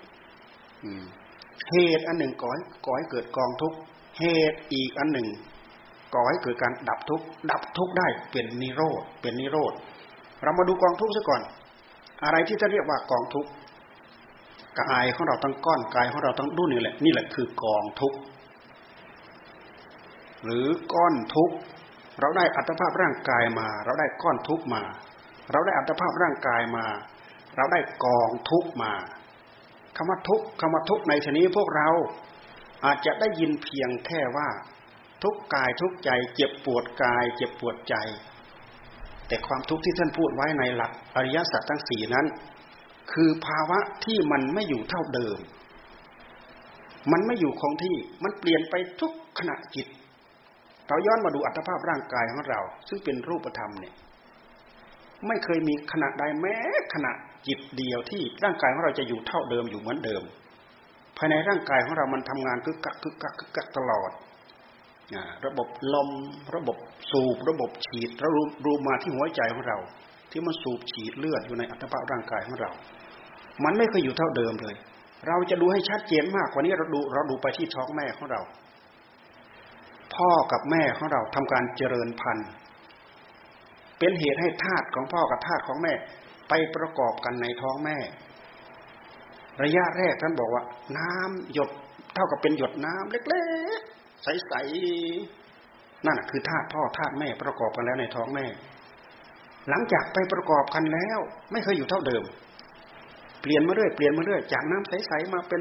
เหตุอันหนึ่งก่อให้ก่อให้เกิดกองทุกข์เหตุอีกอันหนึ่ง ก่อให้เกิดการดับทุกข์ดับทุกข์ได้เป็นนิโรธเป็นนิโรธเรามาดูกองทุกข์ซะก่อน อะไรที่จะเรียกว่ากองทุกข์กายของเราทั้งก้อนกายของเราทั้งดุนนี่แหละนี่แหละคือกองทุกข์หรือก้อนทุกข์เราได้อัตภาพร่างกายมา เราได้ก้อนทุกข์มา เราได้อัตภาพร่างกายมา เราได้กองทุกข์มา คำว่าทุกข์คำว่าทุกข์ในทีนี้พวกเราอาจจะได้ยินเพียงแค่ว่า ทุกกายทุกใจ เจ็บปวดกาย เจ็บปวดใจ แต่ความทุกข์ที่ท่านพูดไว้ในหลักอริยสัจทั้งสี่นั้น คือภาวะที่มันไม่อยู่เท่าเดิม มันไม่อยู่คงที่มันเปลี่ยนไปทุกขณะจิตเราย้อนมาดูอัตภาพร่างกายของเรา ซึ่งเป็นรูปธรรมเนี่ย ไม่เคยมีขณะใดแม้ขณะ จิตเดียวที่ร่างกายของเราจะอยู่เท่าเดิมอยู่เหมือนเดิม ภายในร่างกายของเรามันทำงานกึกกักกึกกักกึกกักตลอดระบบลมระบบสูบระบบฉีดเรารูมาที่หัวใจของเรา ที่มันสูบฉีดเลือดอยู่ในอัตภาพร่างกายของเรา มันไม่เคยอยู่เท่าเดิมเลย เราจะดูให้ชัดเจนมากกว่านี้เราดูเราดูไปที่ท้องแม่ของเรา พ่อกับแม่ของเราทำการเจริญพันธุ์ เป็นเหตุให้ธาตุของพ่อกับธาตุของแม่ ไปประกอบกันในท้องแม่ ระยะแรกท่านบอกว่า น้ำหยดเท่ากับเป็นหยดน้ำเล็กๆ ใสๆนั่นคือธาตุพ่อธาตุแม่ประกอบกันแล้วในท้องแม่ หลังจากไปประกอบกันแล้ว ไม่เคยอยู่เท่าเดิม เปลี่ยนมาเรื่อยเปลี่ยนมาเรื่อยจากน้ำใสๆมาเป็น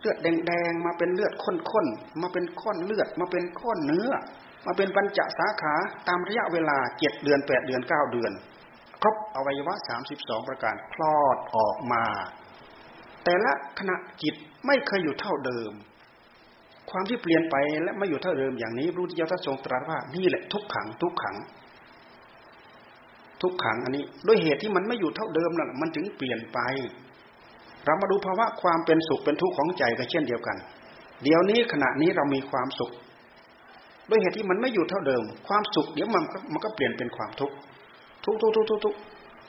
เลือดแดงๆมาเป็นเลือดข้นๆมาเป็นก้นเลือดมาเป็นก้นเนื้อ มาเป็นปัญจสาขาตามระยะเวลาเจ็ดเดือนแปดเดือนเก้าเดือน รบอวัยวะสามสิบสองประการคลอดออกมา แต่ละขณะจิตไม่เคยอยู่เท่าเดิม ความที่เปลี่ยนไปและไม่อยู่เท่าเดิมอย่างนี้พระพุทธเจ้าทรงตรัสว่านี่แหละทุกขังทุกขัง ทุกขังอันนี้ด้วยเหตุที่มันไม่อยู่เท่าเดิมนั่นมันถึงเปลี่ยนไป เรามาดูภาวะความเป็นสุขเป็นทุกข์ของใจก็เช่นเดียวกัน เดี๋ยวนี้ขณะนี้เรามีความสุข ด้วยเหตุที่มันไม่อยู่เท่าเดิม ความสุขเดี๋ยวมันมันก็เปลี่ยนเป็นความทุกข์ ทุกข์ทุกทุกทุก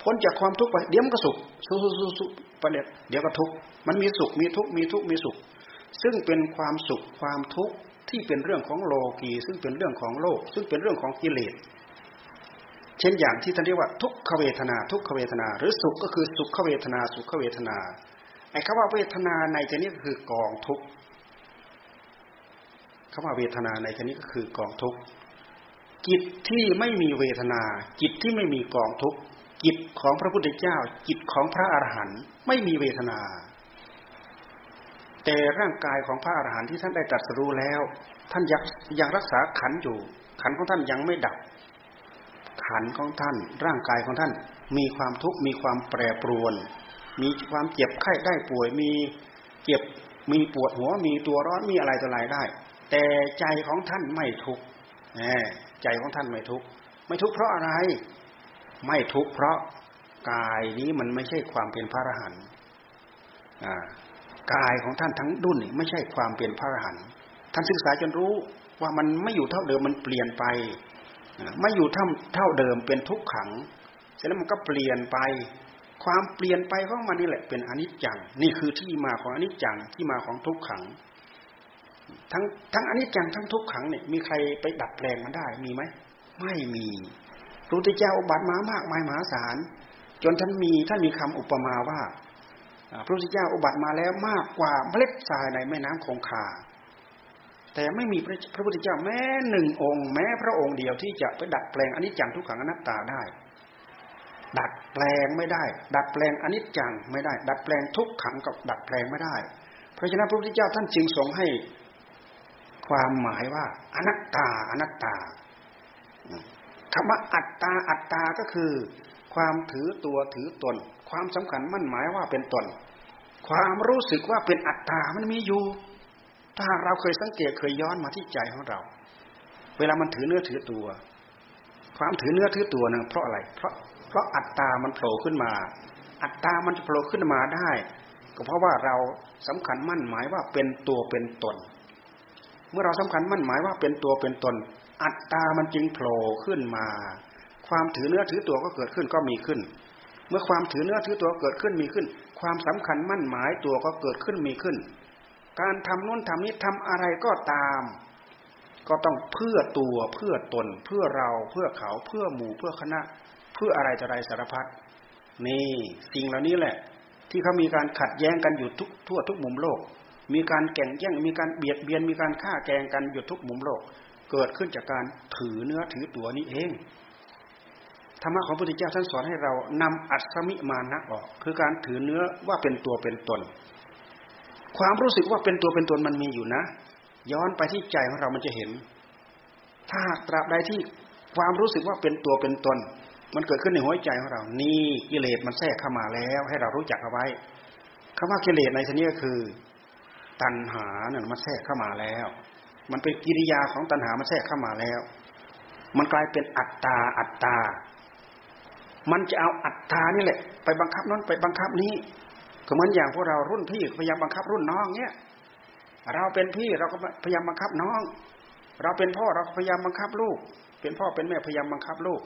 พ้นจากความทุกข์ไปเดี๋ยวมันก็สุขสุขสุขสุขไปเเดี๋ยวก็ทุกข์มันมีสุขมีทุกข์มีทุกข์มีสุข ซึ่งเป็นความสุขความทุกข์ที่เป็นเรื่องของโลกีซึ่งเป็นเรื่องของโลก ซึ่งเป็นเรื่องของกิเลสเช่นอย่างที่ท่านเรียกว่าทุกขเวทนา ทุกขเวทนา หรือสุขก็คือสุขเวทนา สุขเวทนาไอ้คำว่าเวทนาในที่นี้ก็คือกองทุกคำว่าเวทนาในที่นี้ก็คือกองทุกข์ จิตที่ไม่มีเวทนา จิตที่ไม่มีกองทุกข์จิตของพระพุทธเจ้า จิตของพระอรหันต์ไม่มีเวทนา แต่ร่างกายของพระอรหันต์ที่ท่านได้ตรัสรู้แล้ว ท่านยังยังรักษาขันอยู่ ขันของท่านยังไม่ดับ ขันของท่าน ร่างกายของท่านมีความทุกข์มีความแปรปรวน มีความเจ็บไข้ได้ป่วย มีเจ็บมีปวดหัวมีตัวร้อนมีอะไรต่ออะไรได้ แต่ใจของท่านไม่ทุกข์ใจของท่านไม่ทุกข์ไม่ทุกข์เพราะอะไร ไม่ทุกข์เพราะกายนี้มันไม่ใช่ความเป็นพระอรหันต์กายของท่านทั้งดุนไม่ใช่ความเป็นพระอรหันต์ท่านศึกษาจนรู้ว่ามันไม่อยู่เท่าเดิมมันเปลี่ยนไปไม่อยู่เท่าเท่าเดิมเป็นทุกขัง เสร็จแล้วมันก็เปลี่ยนไป ความเปลี่ยนไปของมันนี่แหละเป็นอนิจจัง นี่คือที่มาของอนิจจังที่มาของทุกขัง ทั้งทั้งอนิจจังทั้งทุกขังเนี่ยมีใครไปดัดแปลงมันได้มีไหมไม่มีพระพุทธเจ้าอุบัติมามากมายมหาศาลจนท่านมีท่านมีคำอุปมาว่าพระพุทธเจ้าอุบัติมาแล้วมากกว่าเมล็ดทรายในแม่น้ำคงคา แต่ไม่มีพระพุทธเจ้าแม้หนึ่งองค์ แม้พระองค์เดียวที่จะไปดัดแปลงอนิจจังทุกขังอนัตตาได้ ดัดแปลงไม่ได้ ดัดแปลงอนิจจังไม่ได้ ดัดแปลงทุกขังกับดัดแปลงไม่ได้ เพราะฉะนั้นพระพุทธเจ้าท่านจึงทรงให้ ความหมายว่า อนัตตา อนัตตาคำว่าอัตตาอัตตาก็คือ ความถือตัวถือตน ความสำคัญมั่นหมายว่าเป็นตน ความรู้สึกว่าเป็นอัตตามันมีอยู่ ถ้าเราเคยสังเกตเคยย้อนมาที่ใจของเรา เวลามันถือเนื้อถือตัว ความถือเนื้อถือตัวนะเพราะอะไร เพราะเพราะอัตตามันโผล่ขึ้นมา อัตตามันจะโผล่ขึ้นมาได้ ก็เพราะว่าเราสำคัญมั่นหมายว่าเป็นตัวเป็นตน มื่อเราสำคัญมั่นหมายว่าเป็นตัวเป็นตน อัตตามันจึงโผล่ขึ้นมา ความถือเนื้อถือตัวก็เกิดขึ้นก็มีขึ้น เมื่อความถือเนื้อถือตัวเกิดขึ้นมีขึ้น ความสำคัญมั่นหมายตัวก็เกิดขึ้นมีขึ้น การทำนู้นทำนี้ทำอะไรก็ตาม ก็ต้องเพื่อตัวเพื่อตน เพื่อเราเพื่อเขาเพื่อหมู่เพื่อคณะ เพื่ออะไรจะไรสารพัดนี่สิ่งเหล่านี้แหละ ที่เขามีการขัดแย้งกันอยู่ทุกทั่วทุกมุมโลก มีการแข่งแย่งมีการเบียดเบียนมีการฆ่าแกงกันอยู่ทุกมุมโลก เกิดขึ้นจากการถือเนื้อถือตัวนี้เองธรรมะของพระพุทธเจ้าท่านสอนให้เรานำอัศมิมานะออก คือการถือเนื้อว่าเป็นตัวเป็นตน ความรู้สึกว่าเป็นตัวเป็นตนมันมีอยู่นะ ย้อนไปที่ใจของเรามันจะเห็น ถ้าตราบใดที่ความรู้สึกว่าเป็นตัวเป็นตน มันเกิดขึ้นในหัวใจของเรา นี่กิเลสมันแทรกเข้ามาแล้ว ให้เรารู้จักเอาไว้คำว่ากิเลสในที่นี้ก็คือ ตัณหาเนี่ยมันแทรกเข้ามาแล้ว มันเป็นกิริยาของตัณหามันแทรกเข้ามาแล้ว มันกลายเป็นอัตตาอัตตา มันจะเอาอัตตานี่แหละ ไปบังคับนั้นไปบังคับนี้ก็เหมือนอย่างพวกเรารุ่นพี่พยายามบังคับรุ่นน้องเนี้ยเราเป็นพี่เราก็พยายามบังคับน้อง เราเป็นพ่อเราพยายามบังคับลูก เป็นพ่อเป็นแม่พยายามบังคับลูก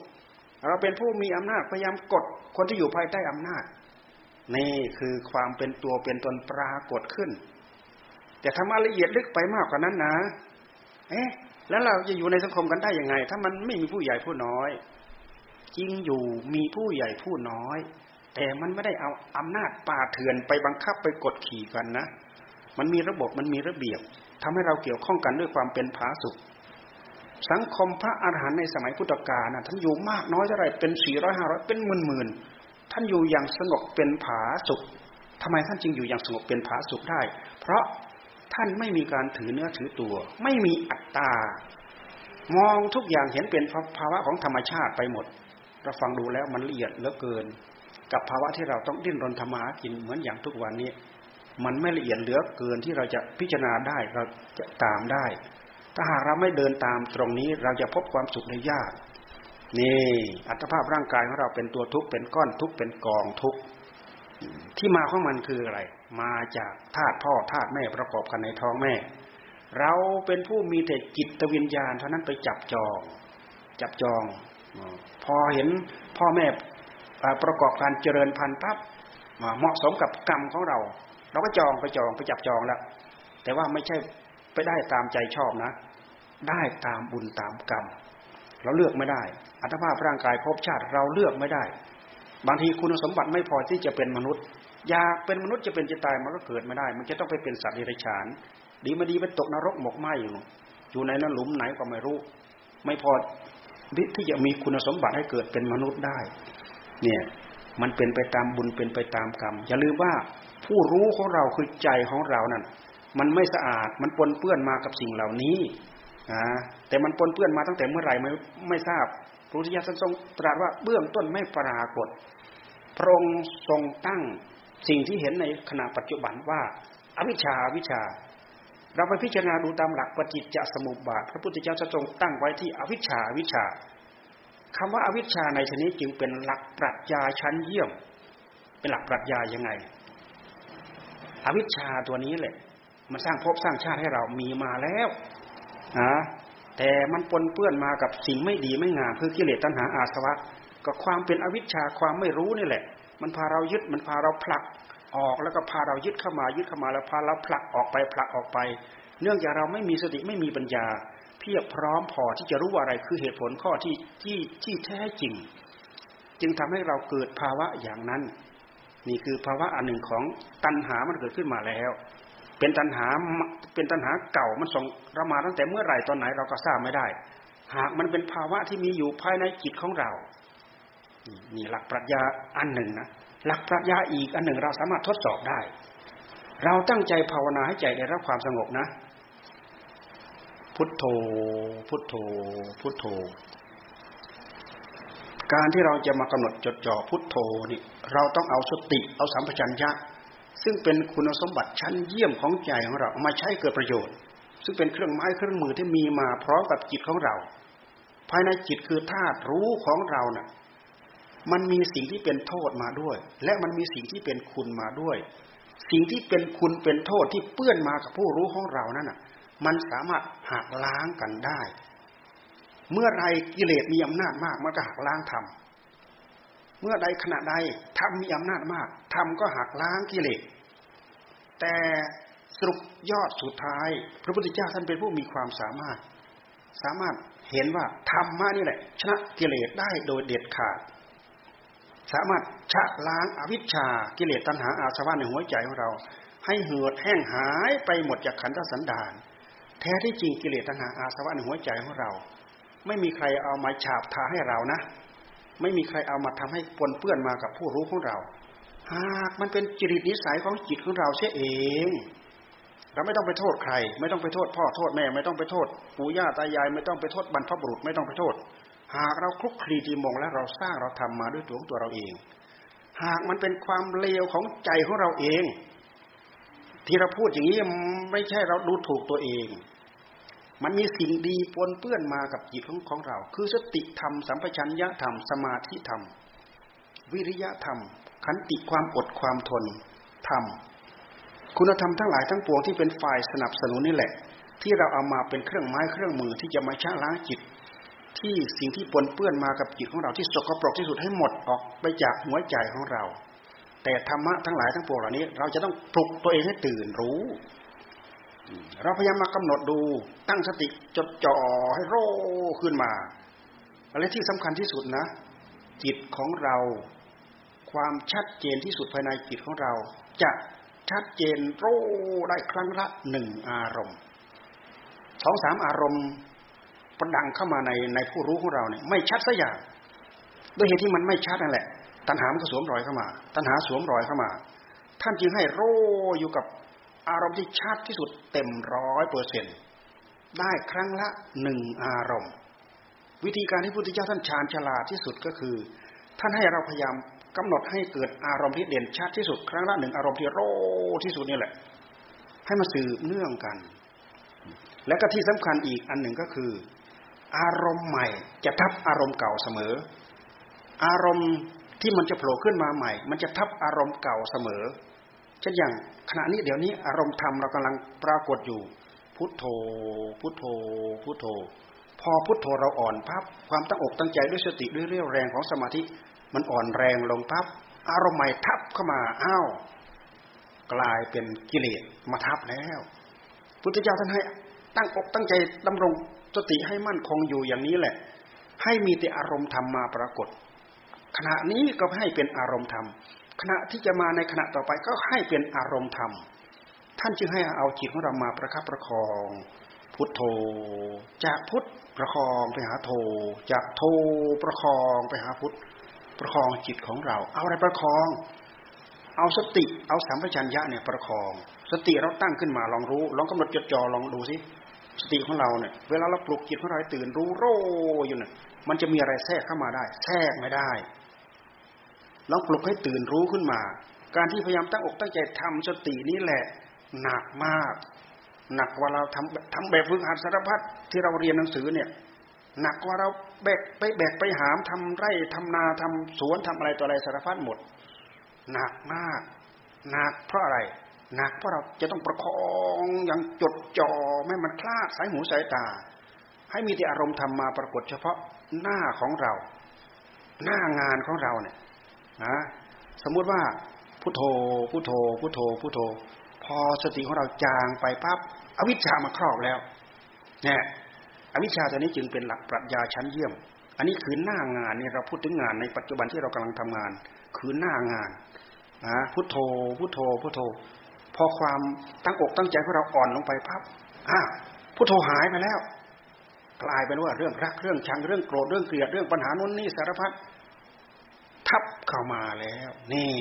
เราเป็นผู้มีอำนาจพยายามกดคนที่อยู่ภายใต้อำนาจ นี่คือความเป็นตัวเป็นตนปรากฏขึ้น แต่ทำละเอียดลึกไปมากกว่านั้นนะ เอ๊ะ แล้วเราจะอยู่ในสังคมกันได้ยังไง ถ้ามันไม่มีผู้ใหญ่ผู้น้อย จริงอยู่มีผู้ใหญ่ผู้น้อย แต่มันไม่ได้เอาอำนาจป่าเถื่อนไปบังคับไปกดขี่กันนะ มันมีระบบมันมีระเบียบทำให้เราเกี่ยวข้องกันด้วยความเป็นผาสุกสังคมพระอาหารหันต์ในสมัยพุทธกาลนะท่านอยู่มากน้อยเท่าไรเป็นสี่ร้อยห้าร้อยเป็นหมื่นหมื่นท่านอยู่อย่างสงบเป็นผาสุกทำไมท่านจึงอยู่อย่างสงบเป็นผาสุกได้ เพราะ ท่านไม่มีการถือเนื้อถือตัว ไม่มีอัตตามองทุกอย่างเห็นเป็นภาวะของธรรมชาติไปหมด เราฟังดูแล้วมันละเอียดเหลือเกิน กับภาวะที่เราต้องดิ้นรนทำมาหากินเหมือนอย่างทุกวันนี้มันไม่ละเอียดเหลือเกินที่เราจะพิจารณาได้เราจะตามได้ ถ้าหากเราไม่เดินตามตรงนี้เราจะพบความสุขในยาก นี่ อัตภาพร่างกายของเราเป็นตัวทุกข์เป็นก้อนทุกข์เป็นกองทุกข์ที่มาของมันคืออะไร มาจากธาตุพ่อธาตุแม่ประกอบกันในท้องแม่ เราเป็นผู้มีแต่จิตวิญญาณเท่านั้นไปจับจอง จับจอง พอเห็นพ่อแม่ประกอบการเจริญพันธุ์ปั๊บเหมาะสมกับกรรมของเรา เราก็จองไปจองไปจับจองแล้ว แต่ว่าไม่ใช่ไปได้ตามใจชอบนะ ได้ตามบุญตามกรรม เราเลือกไม่ได้ อัตภาพร่างกายภพชาติเราเลือกไม่ได้ บางทีคุณสมบัติไม่พอที่จะเป็นมนุษย์ อยากเป็นมนุษย์จะเป็นจะตายมันก็เกิดไม่ได้ มันจะต้องไปเป็นสัตว์เดรัจฉาน ดีมาดีไปตกนรกหมกไหมอยู่ อยู่ในนั้นหลุมไหนก็ไม่รู้ ไม่พอที่จะมีคุณสมบัติให้เกิดเป็นมนุษย์ได้ เนี่ยมันเป็นไปตามบุญเป็นไปตามกรรม อย่าลืมว่าผู้รู้ของเราคือใจของเรานั่นมันไม่สะอาดมันปนเปื้อนมากับสิ่งเหล่านี้นะแต่มันปนเปื้อนมาตั้งแต่เมื่อไหร่ไม่ไม่ทราบพระพุทธเจ้าทรงตรัสว่าเบื้องต้นไม่ปรากฏพระองค์ทรงตั้ง สิ่งที่เห็นในขณะปัจจุบันว่าอวิชชาวิชา เราไปพิจารณาดูตามหลักปฏิจจสมุปบาท พระพุทธเจ้าทรงตั้งไว้ที่อวิชชาวิชาคำว่าอวิชชาในชนิดจึงเป็นหลักปรัชญาชั้นเยี่ยม เป็นหลักปรัชญายังไง อวิชชาตัวนี้แหละ มันสร้างภพสร้างชาติให้เรามีมาแล้วนะแต่มันปนเปื้อนมากับสิ่งไม่ดีไม่งามคือกิเลสตัณหาอาสวะ ก็ความเป็นอวิชชาความไม่รู้นี่แหละ มันพาเรายึดมันพาเราผลักออกแล้วก็พาเรายึดเข้ามายึดเข้ามาแล้วพาเราผลักออกไปผลักออกไป เนื่องจากเราไม่มีสติไม่มีปัญญา เพียบพร้อมพอที่จะรู้ว่าอะไรคือเหตุผลข้อที่ที่ที่แท้จริง จึงทำให้เราเกิดภาวะอย่างนั้น นี่คือภาวะอันหนึ่งของตัณหามันเกิดขึ้นมาแล้ว เป็นตัณหาเป็นตัณหาเก่ามันส่งเรามาตั้งแต่เมื่อไหร่ตอนไหนเราก็ทราบไม่ได้ หากมันเป็นภาวะที่มีอยู่ภายในจิตของเรา นี่หลักปรัชญาอันหนึ่งนะหลักปรัชญาอีกอันหนึ่งเราสามารถทดสอบได้ เราตั้งใจภาวนาให้ใจได้รับความสงบนะ พุทโธ พุทโธ พุทโธ การที่เราจะมากำหนดจดจ่อพุทโธนี่เราต้องเอาสติเอาสัมปชัญญะ ซึ่งเป็นคุณสมบัติชั้นเยี่ยมของใจของเราเอามาใช้เกิดประโยชน์ ซึ่งเป็นเครื่องไม้เครื่องมือที่มีมาพร้อมกับจิตของเรา ภายในจิตคือธาตุรู้ของเรานะ่ะ มันมีสิ่งที่เป็นโทษมาด้วย และมันมีสิ่งที่เป็นคุณมาด้วย สิ่งที่เป็นคุณเป็นโทษที่เปื้อนมากับผู้รู้ของเรานั่นน่ะ มันสามารถหักล้างกันได้ เมื่อไรกิเลสมีอำนาจมากมันก็หักล้างธรรมเมื่อใดขณะใดธรรมมีอำนาจมากธรรมก็หักล้างกิเลสแต่สรุปยอดสุดท้าย พระพุทธเจ้าท่านเป็นผู้มีความสามารถ สามารถเห็นว่าธรรมะนี่แหละ ชนะกิเลสได้โดยเด็ดขาด สามารถชะล้างอวิชชากิเลสตัณหาอาสวะในหัวใจของเรา ให้เหือดแห้งหายไปหมดจากขันธสันดาน แท้ที่จริงกิเลสตัณหาอาสวะในหัวใจของเรา ไม่มีใครเอามาฉาบทาให้เรานะ ไม่มีใครเอามาทำให้ปนเปื้อนมากับผู้รู้ของเรา หากมันเป็นจริตนิสัยของจิตของเราเช่เองเราไม่ต้องไปโทษใคร ไม่ต้องไปโทษพ่อโทษแม่ ไม่ต้องไปโทษปู่ย่าตายาย ไม่ต้องไปโทษบรรพบุรุษไม่ต้องไปโทษ หากเราคลุกคลีดีมองและเราสร้างเราทำมาด้วยตัวของตัวเราเอง หากมันเป็นความเลวของใจของเราเอง ที่เราพูดอย่างนี้ไม่ใช่เราดูถูกตัวเอง มันมีสิ่งดีปนเปื้อนมากับจิตของของเรา คือสติธรรมสัมปชัญญะธรรมสมาธิธรรม วิริยะธรรม ขันติความอดความทนธรรมคุณธรรมทั้งหลายทั้งปวงที่เป็นฝ่ายสนับสนุนนี่แหละ ที่เราเอามาเป็นเครื่องไม้เครื่องมือที่จะมาชะล้างจิต ที่สิ่งที่ปนเปื้อนมากับจิตของเราที่สกปรกที่สุดให้หมดออกไปจากหัวใจของเรา แต่ธรรมะทั้งหลายทั้งปวงเหล่านี้ เราจะต้องปลุกตัวเองให้ตื่นรู้ เราพยายามมากำหนดดูตั้งสติจดจ่อให้โรขึ้นมาอะไรที่สำคัญที่สุดนะ จิตของเรา ความชัดเจนที่สุดภายในจิตของเรา จะชัดเจนโรได้ครั้งละหนึ่งอารมณ์สองสามอารมณ์ ประดังเข้ามาในในผู้รู้ของเราเนี่ยไม่ชัดสักอย่างด้วยเหตุที่มันไม่ชัดนั่นแหละ ตัณหามันก็สวมรอยเข้ามา ตัณหาสวมรอยเข้ามา ท่านจึงให้โรอยู่กับอารมณ์ที่ชัดที่สุดเต็มร้อยเปอร์เซ็นได้ครั้งละหนึ่งอารมณ์ วิธีการที่พุทธเจ้าท่านชาญฉลาดที่สุดก็คือ ท่านให้เราพยายามกำหนดให้เกิดอารมณ์ที่เด่นชัดที่สุด ครั้งละหนึ่งอารมณ์ที่โรที่สุดนี่แหละ ให้มาสืบเนื่องกัน และก็ที่สำคัญอีกอันหนึ่งก็คือ อารมณ์ใหม่จะทับอารมณ์เก่าเสมอ อารมณ์ที่มันจะโผล่ขึ้นมาใหม่ มันจะทับอารมณ์เก่าเสมอเช่นอย่างขณะนี้เดี๋ยวนี้อารมณ์ธรรมเรากำลังปรากฏอยู่ พุทโธ พุทโธ พุทโธ พอพุทโธเราอ่อนพับความตั้งอกตั้งใจด้วยสติด้วยเรี่ยวแรงของสมาธิ มันอ่อนแรงลงพับอารมณ์ใหม่ทับเข้ามาอ้าวกลายเป็นกิเลสมาทับแล้ว พุทธเจ้าท่านให้ตั้งอกตั้งใจดำรง สติให้มั่นคงอยู่อย่างนี้แหละ ให้มีแต่อารมณ์ธรรมมาปรากฏ ขณะนี้ก็ให้เป็นอารมณ์ธรรม ขณะที่จะมาในขณะต่อไปก็ให้เป็นอารมณ์ธรรม ท่านจึงให้เอาจิตของเรามาประคับประคอง พุทโธ จากพุทธประคองไปหาโธ จากโธประคองไปหาพุทธประคองจิตของเรา เอาอะไรประคอง เอาสติ เอาสัมปชัญญะเนี่ยประคอง สติเราตั้งขึ้นมาลองรู้ ลองกำหนดจดจ่อลองดูสิ สติของเราเนี่ยเวลาเราปลุกจิตของเราตื่นรู้โรอยู่เนี่ยมันจะมีอะไรแทรกเข้ามาได้ แทรกไม่ได้ลองปลุกให้ตื่นรู้ขึ้นมา การที่พยายามตั้งอกตั้งใจทำสตินี้แหละหนักมาก หนักกว่าเราทำทำแบบฝึกหัดสารพัดที่เราเรียนหนังสือเนี่ย หนักกว่าเราแบกไปแบกไปหามทำไร่ทำนาทำสวนทำอะไรตัวอะไรสารพัดหมด หนักมากหนักเพราะอะไร หนักเพราะเราจะต้องประคองอย่างจดจ่อไม่มันคลาดสายหูสายตา ให้มีแต่อารมณ์ธรรมมาปรากฏเฉพาะหน้าของเรา หน้างานของเราเนี่ยนะสมมุติว่าพุโทโธพุโทโธพุโทโธพุโทโธ พอสติของเราจางไปปั๊บอวิชชามาครอบแล้วเนี่ยอวิชชาตัวนี้จึงเป็นหลักปรัชญาชั้นเยี่ยม อันนี้คือหน้างานนี่เราพูดถึงงานในปัจจุบันที่เรากำลังทำงาน คือหน้างานนะพุโทโธพุโทโธพุโทโธ พอความตั้งอกตั้งใจของเราอ่อนลงไปพับอะพุทโธหายไปแล้ว กลายเป็นว่าเรื่องรักเรื่องชังเรื่องโกรธเรื่องเกลียดเรื่องปัญหานู้นนี่สารพัดทับเข้ามาแล้ว นี่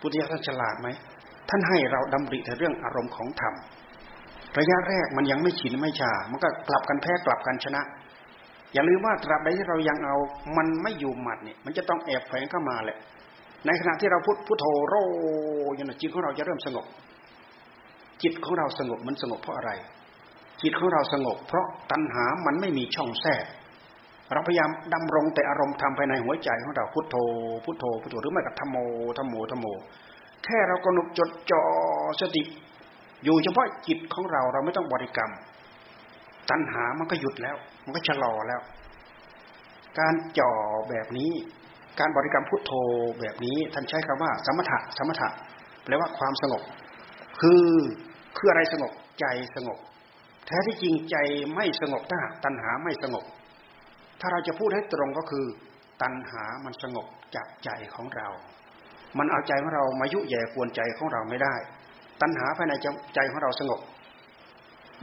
พุทธิยถาฉลาดไหมท่านให้เราดำริแต่เรื่องอารมณ์ของธรรมระยะแรกมันยังไม่ชินไม่ชา มันก็กลับกันแพ้กลับกันชนะ อย่าลืมว่าตราบใดที่เรายังเอา มันไม่อยู่หมัดเนี่ย มันจะต้องแอบแฝงเข้ามาแหละ ในขณะที่เราพุทพุทโธโรยนจิตของเราจะเริ่มสงบ จิตของเราสงบมันสงบเพราะอะไร จิตของเราสงบ เพราะตัณหามันไม่มีช่องแทรกเราพยายามดำรงแต่อารมณ์ทำภายในหัวใจของเราพุทโธพุทโธพุทโธหรือไม่กับธรรมโมธรรมโมธรรมโม แค่เรากำหนดจดจ่อสติ อยู่เฉพาะจิตของเราเราไม่ต้องบริกรรม ตัณหามันก็หยุดแล้ว มันก็ชะลอแล้ว การจ่อแบบนี้ การบริกรรมพุทโธแบบนี้ท่านใช้คำว่า สมถะสมถะแปลว่าความสงบ คือคืออะไรสงบใจสงบ แท้ที่จริงใจไม่สงบถ้าตัณหาไม่สงบ ถ้าเราจะพูดให้ตรงก็คือ ตัณหามันสงบจากใจของเรา มันเอาใจของเรามายุแย่กวนใจของเราไม่ได้ ตัณหาภายในใจของเราสงบ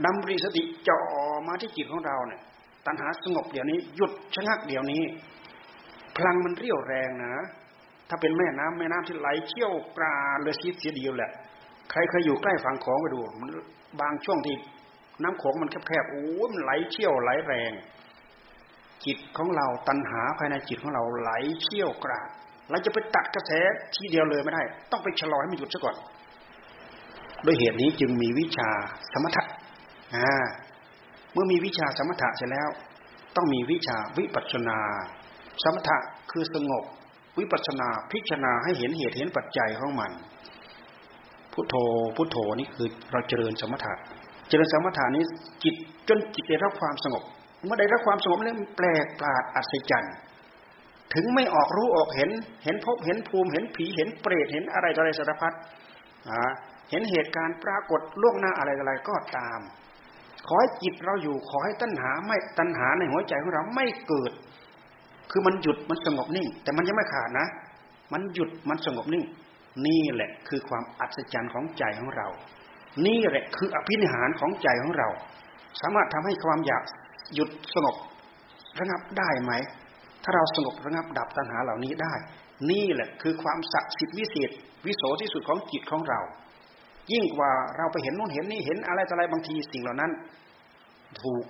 ดำริสติจ่อมาที่จิตของเราเนี่ยตัณหาสงบเดี๋ยวนี้หยุดชะงักเดี๋ยวนี้ พลังมันเรี่ยวแรงนะ ถ้าเป็นแม่น้ำแม่น้ำที่ไหลเชี่ยวปลาเลยซีดเสียเดียวแหละ ใครเคยอยู่ใกล้ฝั่งของไปดูมันบางช่วงที่น้ำโขงมันแคบๆโอ้มันไหลเชี่ยวไหลแรง จิตของเราตัณหาภายในจิตของเราไหลเชี่ยวกราดเราจะไปตัดกระแสทีเดียวเลยไม่ได้ ต้องไปชะลอให้มันหยุดซะก่อนด้วยเหตุนี้จึงมีวิชาสมถะอ่าเมื่อมีวิชาสมถะเสร็จแล้ว ต้องมีวิชาวิปัสนา สมถะคือสงบ วิปัสนาพิจารณาให้เห็นเหตุเห็นปัจจัยของมัน พุทโธพุทโธนี่คือเราเจริญสมถะ เจริญสมถะนี้จิตจนจิตได้รับความสงบ เมื่อได้รับความสงบแล้วแปลกประหลาดอัศจรรย์ถึงไม่ออกรู้ออกเห็น เห็นพบเห็นภูมิเห็นผีเห็นเปรตเห็นอะไรต่ออะไรสารพัดเห็นเหตุการณ์ปรากฏล่วงหน้าอะไรอะไรก็ตาม ขอให้จิตเราอยู่ขอให้ตัณหาไม่ตัณหาในหัวใจของเราไม่เกิด คือมันหยุดมันสงบนิ่ง แต่มันยังไม่ขาดนะ มันหยุดมันสงบนิ่ง นี่แหละคือความอัศจรรย์ของใจของเรา นี่แหละคืออภินิหารของใจของเรา สามารถทำให้ความอยากหยุดสงบระงับได้ไหม ถ้าเราสงบระงับดับตัณหาเหล่านี้ได้ นี่แหละคือความศักดิ์สิทธิ์วิเศษวิโสที่สุดของจิตของเรา ยิ่งกว่าเราไปเห็นนู่นเห็นนี่เห็นอะไรอะไรบางทีสิ่งเหล่านั้น ถูก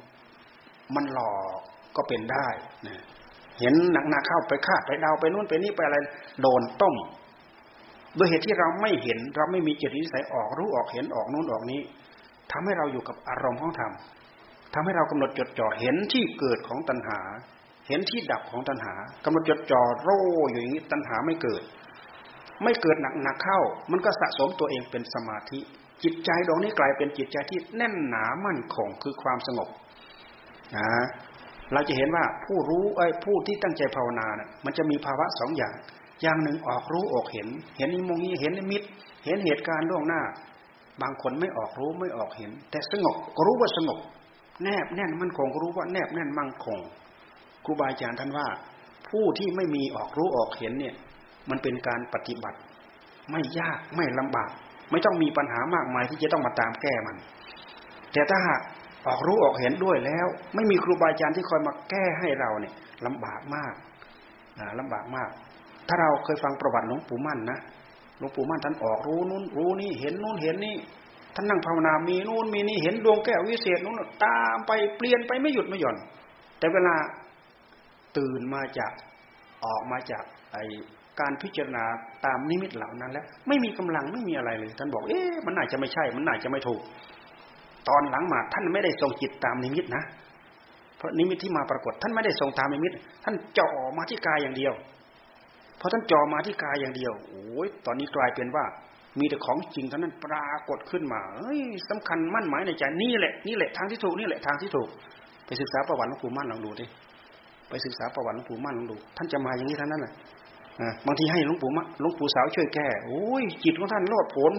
มันหลอกก็เป็นได้นะ เห็นหนักหนาเข้าไปคาดไปดาวไปนู่นไปนี่ไปอะไรโดนต้มโดยเหตุที่เราไม่เห็นเราไม่มีจิตนิสัยออกรู้ออกเห็นออกนู่นออกนี้ทำให้เราอยู่กับอารมณ์ของธรรมทำให้เรากำหนดจดจ่อเห็นที่เกิดของตัณหา เห็นที่ดับของตัณหากำหนดจดจ่อโร่อยู่อย่างนี้ตัณหาไม่เกิด ไม่เกิดหนักหนักเข้า มันก็สะสมตัวเองเป็นสมาธิ จิตใจดวงนี้กลายเป็นจิตใจที่แน่นหนามั่นคงคือความสงบนะ เราจะเห็นว่าผู้รู้ไอ้ผู้ที่ตั้งใจภาวนาเนี่ยมันจะมีภาวะสองอย่าง อย่างหนึ่งออกรู้ออกเห็น เห็นนิมงนี้เห็นนิมิต เห็นเหตุการณ์ล่วงหน้า บางคนไม่ออกรู้ไม่ออกเห็น แต่สงบก็รู้ว่าสงบ แนบแน่นมั่นคงรู้ว่าแนบแน่นมั่นคงครูบาอาจารย์ท่านว่า ผู้ที่ไม่มีออกรู้ออกเห็นเนี่ย มันเป็นการปฏิบัติ ไม่ยากไม่ลำบาก ไม่ต้องมีปัญหามากมายที่จะต้องมาตามแก้มัน แต่ถ้าหาก ออกรู้ออกเห็นด้วยแล้ว ไม่มีครูบาอาจารย์ที่คอยมาแก้ให้เราเนี่ยลำบากมากลำบากมาก ถ้าเราเคยฟังประวัติหลวงปู่มั่นนะหลวงปู่มั่นท่านออกรู้นู้นรู้นี่เห็นนู้นเห็นนี่ท่านนั่งภาวนา มีนู้นมีนี่เห็นดวงแก้ววิเศษนู้นตามไปเปลี่ยนไปไม่หยุดไม่หย่อน แต่เวลาตื่นมาจากออกมาจากไอการพิจารณาตามนิมิตเหล่านั้นแล้วไม่มีกำลังไม่มีอะไรเลย ท่านบอก เอ๊ะมันน่าจะไม่ใช่ มันน่าจะไม่ถูก ตอนหลังมาท่านไม่ได้ทรงจิตตามนิมิตนะ เพราะนิมิตที่มาปรากฏ ท่านไม่ได้ทรงตามนิมิต ท่านจ่อมาที่กายอย่างเดียวพอท่านจ่อมาที่กายอย่างเดียวโอ้ยตอนนี้กลายเป็นว่า มีแต่ของจริงเท่านั้นปรากฏขึ้นมาเฮ้ยสำคัญมั่นหมายในใจนี่แหละนี่แหละทางที่ถูกนี่แหละทางที่ถูก ไปศึกษาประวัติหลวงปู่มั่นลองดูดิไปศึกษาประวัติหลวงปู่มั่นลองดู ท่านจะมาอย่างนี้ท่านนั้นแหละบางทีให้หลวงปู่มะหลวงปู่สาวช่วยแก้โอ้ยจิตของท่านโลดผล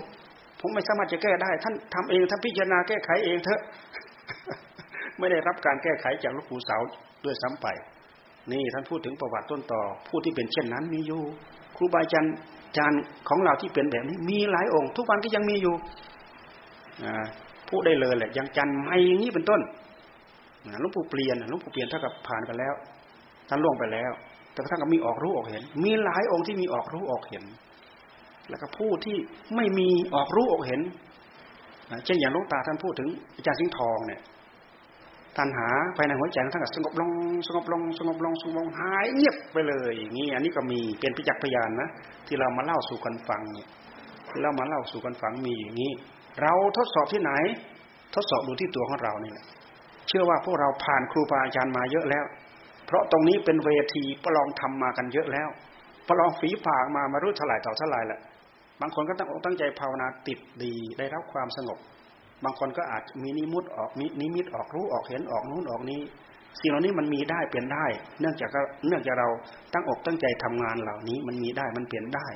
ผมไม่สามารถจะแก้ได้ ท่านทำเองท่านพิจารณาแก้ไขเองเถอะ ไม่ได้รับการแก้ไขจากลวงปู่สาวด้วยซ้ำไป นี่ท่านพูดถึงประวัติต้นต่อ ผู้ที่เป็นเช่นนั้นมีอยู่ ครูบาอาจารย์จารย์ของเราที่เป็นแบบนี้มีหลายองค์ ทุกวันก็ยังมีอยู่พูดได้เลยแหละยังจันไม่อย่างนี้เป็นต้นหลวงปู่เปลี่ยนหลวงปู่เปลี่ยนเท่ากับผ่านไปแล้ว ท่านล่วงไปแล้ว แต่ท่านก็มีออกรู้ออกเห็น มีหลายองค์ที่มีออกรู้ออกเห็น แล้วก็ผู้ที่ไม่มีออกรู้ออกเห็นเช่นอย่างลูกตาท่านพูดถึงอาจารย์สิงห์ทองเนี่ยตัณหาภายในหัวใจท่านก็สงบลงสงบลงสงบลงสงบลงหายเงียบไปเลยอย่างนี้อันนี้ก็มีเป็นพิจักพยานนะที่เรามาเล่าสู่กันฟังเนี่ยเรามาเล่าสู่กันฟังมีอย่างนี้ เราทดสอบที่ไหน ทดสอบดูที่ตัวของเรานี่แหละเชื่อว่าพวกเราผ่านครูบาอาจารย์มาเยอะแล้ว เพราะตรงนี้เป็นเวทีประลองทำมากันเยอะแล้วประลองฝีผากมามารู้เท่าไหร่ต่อเท่าไหร่แหละ บางคนก็ตั้งอกตั้งใจภาวนาติดดีได้รับความสงบ บางคนก็อาจมีนิมุตออกมีนิมิตออกรู้ออกเห็นออกนู้นออกนี้สิ่งเหล่านี้มันมีได้เปลี่ยนได้ เนื่องจากเนื่องจากเราตั้งอกตั้งใจทำงานเหล่านี้มันมีได้มันเปลี่ยนได้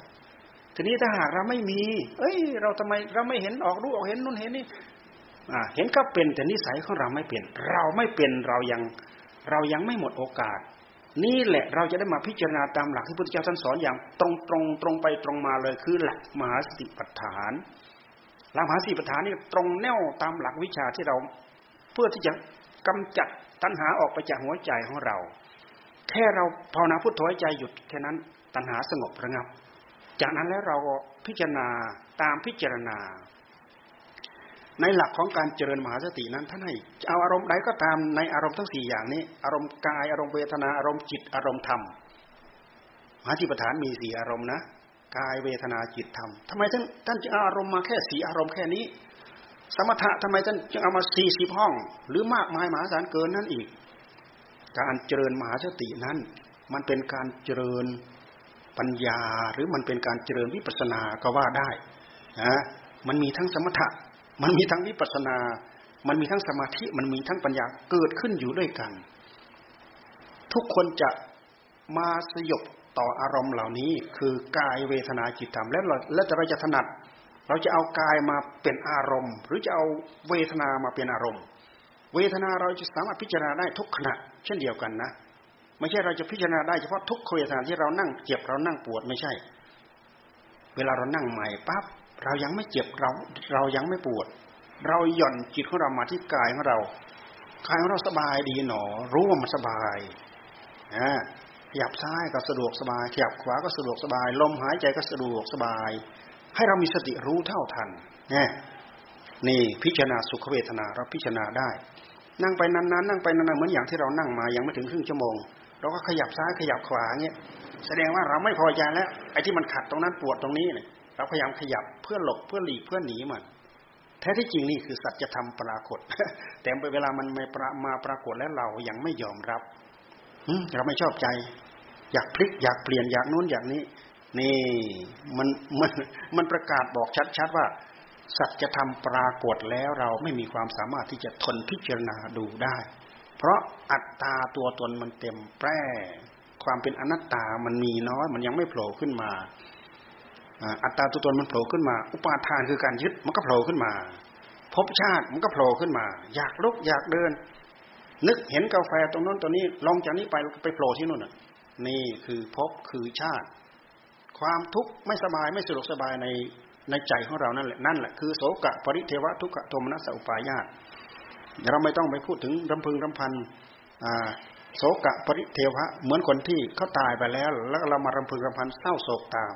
ทีนี้ถ้าหากเราไม่มี เอ้ย เราทำไมเราไม่เห็นออกรู้ออกเห็นนู่นเห็นนี่เห็นก็เป็นแต่นิสัยของเราไม่เปลี่ยน เราไม่เป็นเรายังเรายังไม่หมดโอกาส นี่แหละเราจะได้มาพิจารณาตามหลักที่พุทธเจ้าท่านสอนอย่างตรงตรงตรงไปตรงมาเลยคือหลักมหาสติปัฏฐานหลักมหาสติปัฏฐานนี่ตรงแนวตามหลักวิชาที่เรา เพื่อที่จะกำจัดตัณหาออกไปจากหัวใจของเรา แค่เราภาวนาพุทโธใจหยุดแค่นั้นตัณหาสงบระงับ จากนั้นแล้วเราพิจารณาตามพิจารณา ในหลักของการเจริญมหาสตินั้นท่านให้เอาอารมณ์ใดก็ตามในอารมณ์ทั้งสี่อย่างนี้ อารมณ์กายอารมณ์เวทนาอารมณ์จิตอารมณ์ธรรมมหาจิปฐานมีสี่อารมณ์นะกายเวทนาจิตธรรมทำไมท่านท่านจึงเอาอารมณ์มาแค่สี่อารมณ์แค่นี้ สมถะทำไมท่านจึงเอามาสี่สิบห้อง หรือมากมายมหาศาลเกินนั่นอีก การเจริญมหาสตินั้น มันเป็นการเจริญปัญญาหรือมันเป็นการเจริญวิปัสสนาก็ว่าได้นะมันมีทั้งสมถะ มันมีทั้งวิปัสนา มันมีทั้งสมาธิ มันมีทั้งปัญญาเกิดขึ้นอยู่ด้วยกัน ทุกคนจะมาสยบต่ออารมณ์เหล่านี้ คือกายเวทนาจิตธรรมแล้วเราแล้วจะเราจะถนัด เราจะเอากายมาเป็นอารมณ์ หรือจะเอาเวทนามาเป็นอารมณ์ เวทนาเราจะสามารถพิจารณาได้ทุกขณะ เช่นเดียวกันนะ ไม่ใช่เราจะพิจารณาได้เฉพาะทุกเวทนาที่เรานั่งเจ็บเรานั่งปวดไม่ใช่ เวลาเรานั่งใหม่ปั๊บ เรายังไม่เจ็บเรา เรายังไม่ปวด เราหย่อนจิตของเรามาที่กายของเรากายของเราสบายดีหนอ รู้ว่ามันสบายอ่าขยับซ้ายก็สะดวกสบายขยับขวาก็สะดวกสบาย ลมหายใจก็สะดวกสบาย ให้เรามีสติรู้เท่าทันนี่นี่พิจารณาสุขเวทนาเราพิจารณาได้ นั่งไปนานๆนั่งไปนานๆเหมือนอย่างที่เรานั่งมายังไม่ถึงครึ่งชั่วโมง เราก็ขยับซ้ายขยับขวาเงี้ยแสดงว่าเราไม่พอใจแล้วไอ้ที่มันขัดตรงนั้นปวดตรงนี้เนี่ย เราพยายามขยับเพื่อหลบเพื่อหลีกเพื่อหนีมันแท้ที่จริงนี่คือสัจธรรมปรากฏ แต่เวลามันม่มาปรากฏแล้วเรายังไม่ยอมรับเราไม่ชอบใจ อยากพลิกอยากเปลี่ยนอยากนู้นอยากนี้ นี่มันมันมันประกาศบอกชัดๆว่า สัจธรรมปรากฏแล้วเราไม่มีความสามารถที่จะทนพิจารณาดูได้ เพราะอัตตาตัวตนมันเต็มแปร่ความเป็นอนัตตามันมีน้อย มันยังไม่โผล่ขึ้นมา อัตตาตัวตนมันโผล่ขึ้นมา อุปาทานคือการยึดมันก็โผล่ขึ้นมาภพชาติมันก็โผล่ขึ้นมา อยากลุกอยากเดิน นึกเห็นกาแฟตรงนั้นตัวนี้ลองจากนี้ไปไปโผล่ที่นู่นน่ะนี่คือภพคือชาติ ความทุกข์ไม่สบายไม่สะดวกสบายในในใจของเรานั่นแหละนั่นแหละคือโสกะปริเทวะทุกขโทมนัสอุปายาตเราไม่ต้องไปพูดถึงรำพึงรำพันโสกะปริเทวะเหมือนคนที่เขาตายไปแล้ว แล้วเรามารำพึงรำพันเศร้าโศกตาม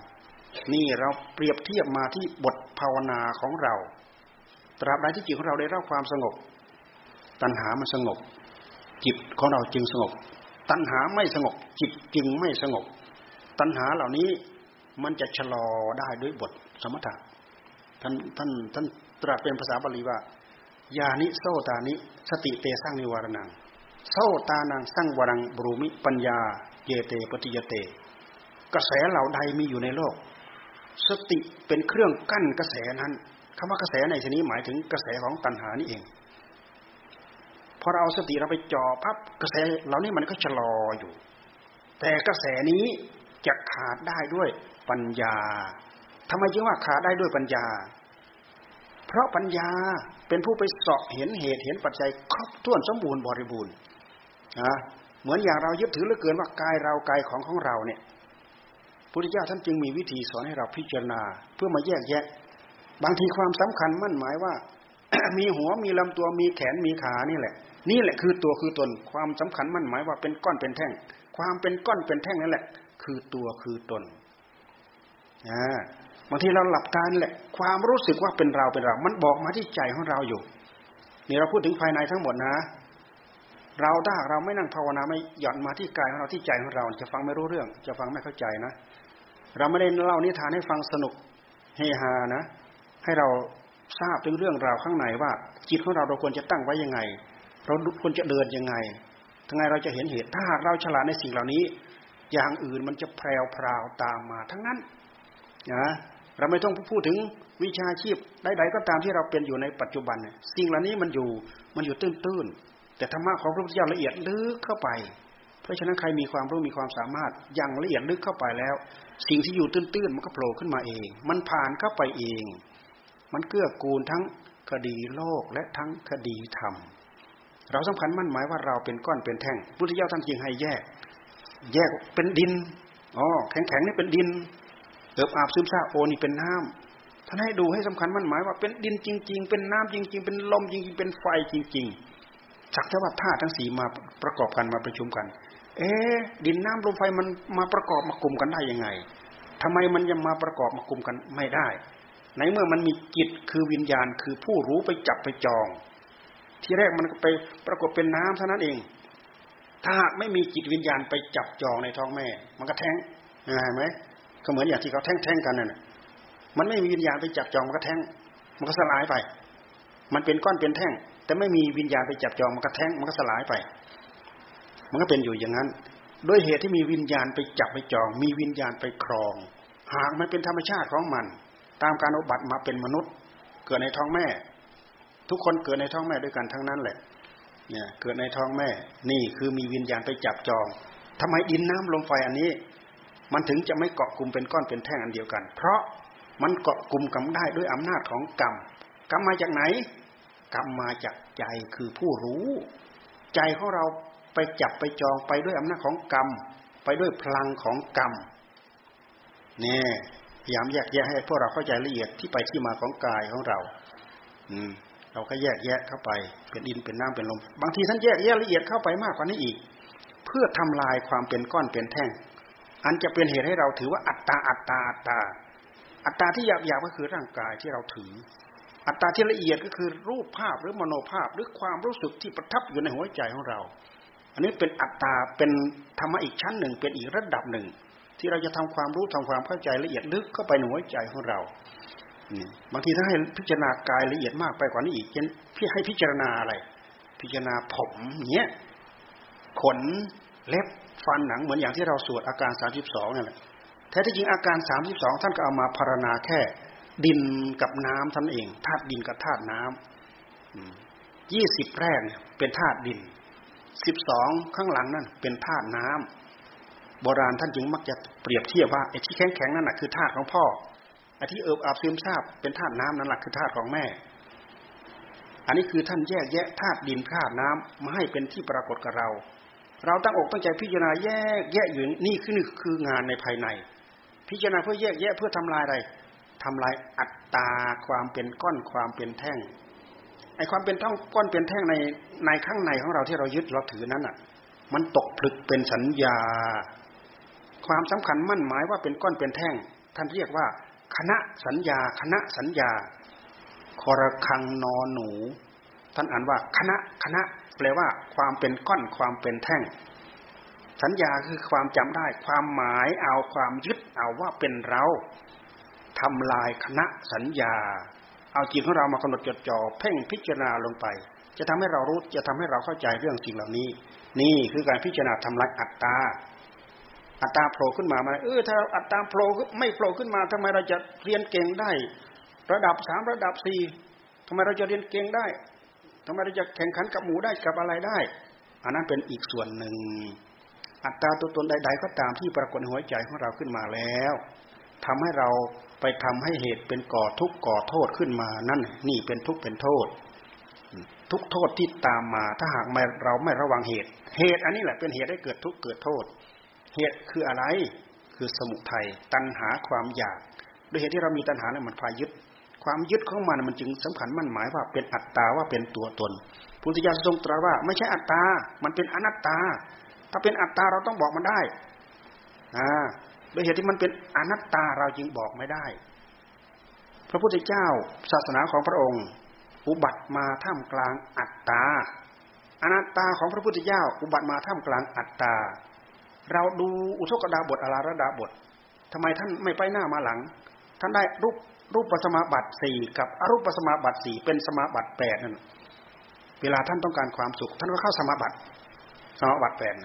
นี่เราเปรียบเทียบมาที่บทภาวนาของเรา ตราบใดที่จิตของเราได้รับความสงบ ตัณหามันสงบ จิตของเราจึงสงบ ตัณหาไม่สงบ จิตจึงไม่สงบ ตัณหาเหล่านี้มันจะชะลอได้ด้วยบทสมถะท่านท่านท่านตรัสเป็นภาษาบาลีว่ายานิโซตานิ สติเตสร้างนิวารนังโซตานังสร้างวรังบรูมิปัญญา เยเตปฏิยเต กระแสเหล่าใดมีอยู่ในโลก สติเป็นเครื่องกั้นกระแสนั้นคำว่ากระแสในที่นี้หมายถึงกระแสของตัณหานี่เอง พอเราเอาสติเราไปจ่อพับกระแสเหล่านี้มันก็ชะลออยู่ แต่กระแสนี้จะขาดได้ด้วยปัญญาทำไมจึงว่าขาดได้ด้วยปัญญา เพราะปัญญาเป็นผู้ไปสอบเห็นเหตุเห็นปัจจัยครบถ้วนสมบูรณ์บริบูรณ์นะเหมือนอย่างเรายึดถือเหลือเกินว่ากายเรากายของของเราเนี่ย พุทธเจ้าท่านจึงมีวิธีสอนให้เราพิจารณา เพื่อมาแยกแยะ บางทีความสำคัญมั่นหมายว่า มีหัวมีลำตัวมีแขนมีขานี่แหละ นี่แหละคือตัวคือตน ความสำคัญมั่นหมายว่าเป็นก้อนเป็นแท่ง ความเป็นก้อนเป็นแท่งนั่นแหละ คือตัวคือตนบางทีเราหลับตาแหละ ความรู้สึกว่าเป็นเราเป็นเรา มันบอกมาที่ใจของเราอยู่นี่เราพูดถึงภายในทั้งหมดนะ เราถ้าเราไม่นั่งภาวนาไม่หย่อนมาที่กายของเราที่ใจของเราจะฟังไม่รู้เรื่อง จะฟังไม่เข้าใจนะ เราไม่ได้เล่านิทานให้ฟังสนุกเฮฮานะ ให้เราทราบถึงเรื่องราวข้างในว่า จิตของเราเราควรจะตั้งไว้ยังไง เราควรจะเดินยังไงทั้งไงเราจะเห็นเหตุถ้าหากเราฉลาดในสิ่งเหล่านี้ อย่างอื่นมันจะแพรวพราวตามมาทั้งนั้นนะเราไม่ต้องพูดถึงวิชาชีพใดๆก็ตามที่เราเป็นอยู่ในปัจจุบัน สิ่งเหล่านี้มันอยู่มันอยู่ตื้นๆ แต่ธรรมะของพระพุทธเจ้าละเอียดลึกเข้าไป เพราะฉะนั้นใครมีความรู้มีความสามารถอย่างละเอียดลึกเข้าไปแล้ว สิ่งที่อยู่ตื้นๆมันก็โผล่ขึ้นมาเอง มันผ่านเข้าไปเอง มันเกื้อกูลทั้งคดีโลกและทั้งคดีธรรม เราสำคัญมั่นหมายว่าเราเป็นก้อนเป็นแท่งพุทธเจ้าท่านจึงให้แยก แยกเป็นดินอ๋อแข็งๆนี่เป็นดินเอิบอาบซึมซาโอนี่เป็นน้ำท่านให้ดูให้สำคัญมั่นหมายว่าเป็นดินจริง ๆ เป็นน้ำจริง ๆ เป็นลมจริง ๆ เป็นไฟจริง ๆ สักแต่ว่าธาตุทั้งสี่มาประกอบกันมาประชุมกัน เอ๊ดินน้ำลมไฟมันมาประกอบมากลุ่มกันได้ยังไงทำไมมันยังมาประกอบมากลุ่มกันไม่ได้ ในเมื่อมันมีจิตคือวิญญาณคือผู้รู้ไปจับไปจอง ที่แรกมันก็ไปปรากฏเป็นน้ำเท่านั้นเอง ถ้าหากไม่มีจิตวิญญาณไปจับจองในท้องแม่ มันก็แท้งเห็นไหมก็เหมือนอย่างที่เขาแท่งๆกันนั่นมันไม่มีวิญญาณไปจับจองมันก็แท่ง มันก็สลายไป มันเป็นก้อนเป็นแท่ง แต่ไม่มีวิญญาณไปจับจองมันก็แท่งมันก็สลายไป มันก็เป็นอยู่อย่างนั้น ด้วยเหตุที่มีวิญญาณไปจับไปจอง มีวิญญาณไปครอง หากมันเป็นธรรมชาติของมัน ตามการอุบัติมาเป็นมนุษย์ เกิดในท้องแม่ ทุกคนเกิดในท้องแม่ด้วยกันทั้งนั้นแหละ เนี่ยเกิดในท้องแม่ นี่คือมีวิญญาณไปจับจองทำไมดินน้ำลมไฟอันนี้ มันถึงจะไม่เกาะกลุ่มเป็นก้อนเป็นแท่งอันเดียวกัน เพราะมันเกาะกลุ่มกันได้ด้วยอำนาจของกรรมกรรมมาจากไหน กรรมมาจากใจคือผู้รู้ ใจของเราไปจับไปจองไปด้วยอำนาจของกรรม ไปด้วยพลังของกรรมเนี่ยพยายามแยกแยะให้พวกเราเข้าใจละเอียดที่ไปที่มาของกายของเรา อืม เราก็แยกแยะเข้าไป เป็นดินเป็นน้ำเป็นลม บางทีท่านแยกแยะละเอียดเข้าไปมากกว่านี้อีก เพื่อทำลายความเป็นก้อนเป็นแท่ง อันจะเป็นเหตุให้เราถือว่าอัตตาอัตตาอัตตา อัตตาที่หยาบหยาบก็คือร่างกายที่เราถือ อัตตาที่ละเอียดก็คือรูปภาพหรือมโนภาพหรือความรู้สึกที่ประทับอยู่ในหัวใจของเรา อันนี้เป็นอัตตาเป็นธรรมะอีกชั้นหนึ่ง เป็นอีกระดับหนึ่ง ที่เราจะทำความรู้ทำความเข้าใจละเอียดลึกเข้าไปในหัวใจของเราบางทีถ้าให้พิจารณากายละเอียดมากไปกว่านี้อีกเช่นพี่ให้พิจารณาอะไร พิจารณาผมเนี้ยขนเล็บฟันหนังเหมือนอย่างที่เราสวดอาการสามสิบสองนั่นแหละแท้ที่จริงอาการสามสิบสองท่านก็เอามาพารณาแค่ ดินกับน้ำท่านเองธาตุดินกับธาตุน้ำยี่สิบแรกเนี่ยเป็นธาตุดินสิบสองข้างหลังนั่นเป็นธาตุน้ำโบราณท่านจึงมักจะเปรียบเทียบว่าไอ้ที่แข็งแข็งนั่นแหะคือธาตุของพ่อไอ้ที่เอิบอาบซึมซาบเป็นธาตุน้ำนั่นแหละคือธาตุของแม่ อันนี้คือท่านแยกแยะธาตุดินธาตุน้ำมาให้เป็นที่ปรากฏกับเรา เราตั้งอกตั้งใจพิจารณาแยกแยะอยู่นี่คือคืองานในภายใน พิจารณาเพื่อแยกแยะเพื่อทำลายอะไร ทำลายอัตตาความเป็นก้อนความเป็นแท่งไอความเป็นท่องก้อนเป็นแท่งในในข้างในของเราที่เรายึดเราถือนั้นอะ มันตกผลึกเป็นสัญญา ความสำคัญมั่นหมายว่าเป็นก้อนเป็นแท่ง ท่านเรียกว่าคณะสัญญา คณะสัญญาคอระคังนอนหนู ท่านอ่านว่าคณะคณะแปลว่าความเป็นก้อนความเป็นแท่ง สัญญาคือความจำได้ ความหมายเอาความยึดเอาว่าเป็นเรา ทำลายคณะสัญญา เอาจิตของเรามากำหนดจดจ่อเพ่งพิจารณาลงไป จะทำให้เรารู้จะทำให้เราเข้าใจเรื่องสิ่งเหล่านี้ นี่คือการพิจารณาทำลายอัตตาอัตตาโผล่ขึ้นมามาเออถ้าอัตตาโผล่ไม่โผล่ขึ้นมาทำไมเราจะเรียนเก่งได้ ระดับสามระดับสี่ทำไมเราจะเรียนเก่งได้ทำไมเราจะแข่งขันกับหมูได้กับอะไรได้ อันนั้นเป็นอีกส่วนหนึ่ง อัตราตัวตนใด ๆ ก็ตามที่ปรากฏในหัวใจของเราขึ้นมาแล้วทำให้เรา ไปทำให้เหตุเป็นก่อทุกข์ก่อโทษขึ้นมานั่นนี่เป็นทุกข์เป็นโทษ ทุกโทษที่ตามมา ถ้าหากไม่เราไม่ระวังเหตุ เหตุอันนี้แหละเป็นเหตุให้เกิดทุกข์เกิดโทษ เหตุคืออะไรคือสมุทัยตัณหาความอยากด้วยเหตุที่เรามีตัณหาเนี่ยมันพายึด ความยึดของมันมันจึงสำคัญมั่นหมายว่าเป็นอัตตาว่าเป็นตัวตนพุทธิยาทรงตรัสว่าไม่ใช่อัตตา มันเป็นอนัตตา ถ้าเป็นอัตตาเราต้องบอกมันได้อ่า โดยเหตุที่มันเป็นอนัตตาเราจึงบอกไม่ได้ พระพุทธเจ้าศาสนาของพระองค์ อุบัติมาท่ามกลางอัตตาอนัตตาของพระพุทธเจ้า อุบัติมาท่ามกลางอัตตา เราดูอุทกดาบทอลาระดาบททำไมท่านไม่ไปหน้ามาหลัง ท่านได้รูปรูปปัสมาบัติสี่กับอรูปปัสมาบัติสี่เป็นสมาบัติแปดนั่นเวลาท่านต้องการความสุข ท่านก็เข้าสมาบัติสมาบัติแปด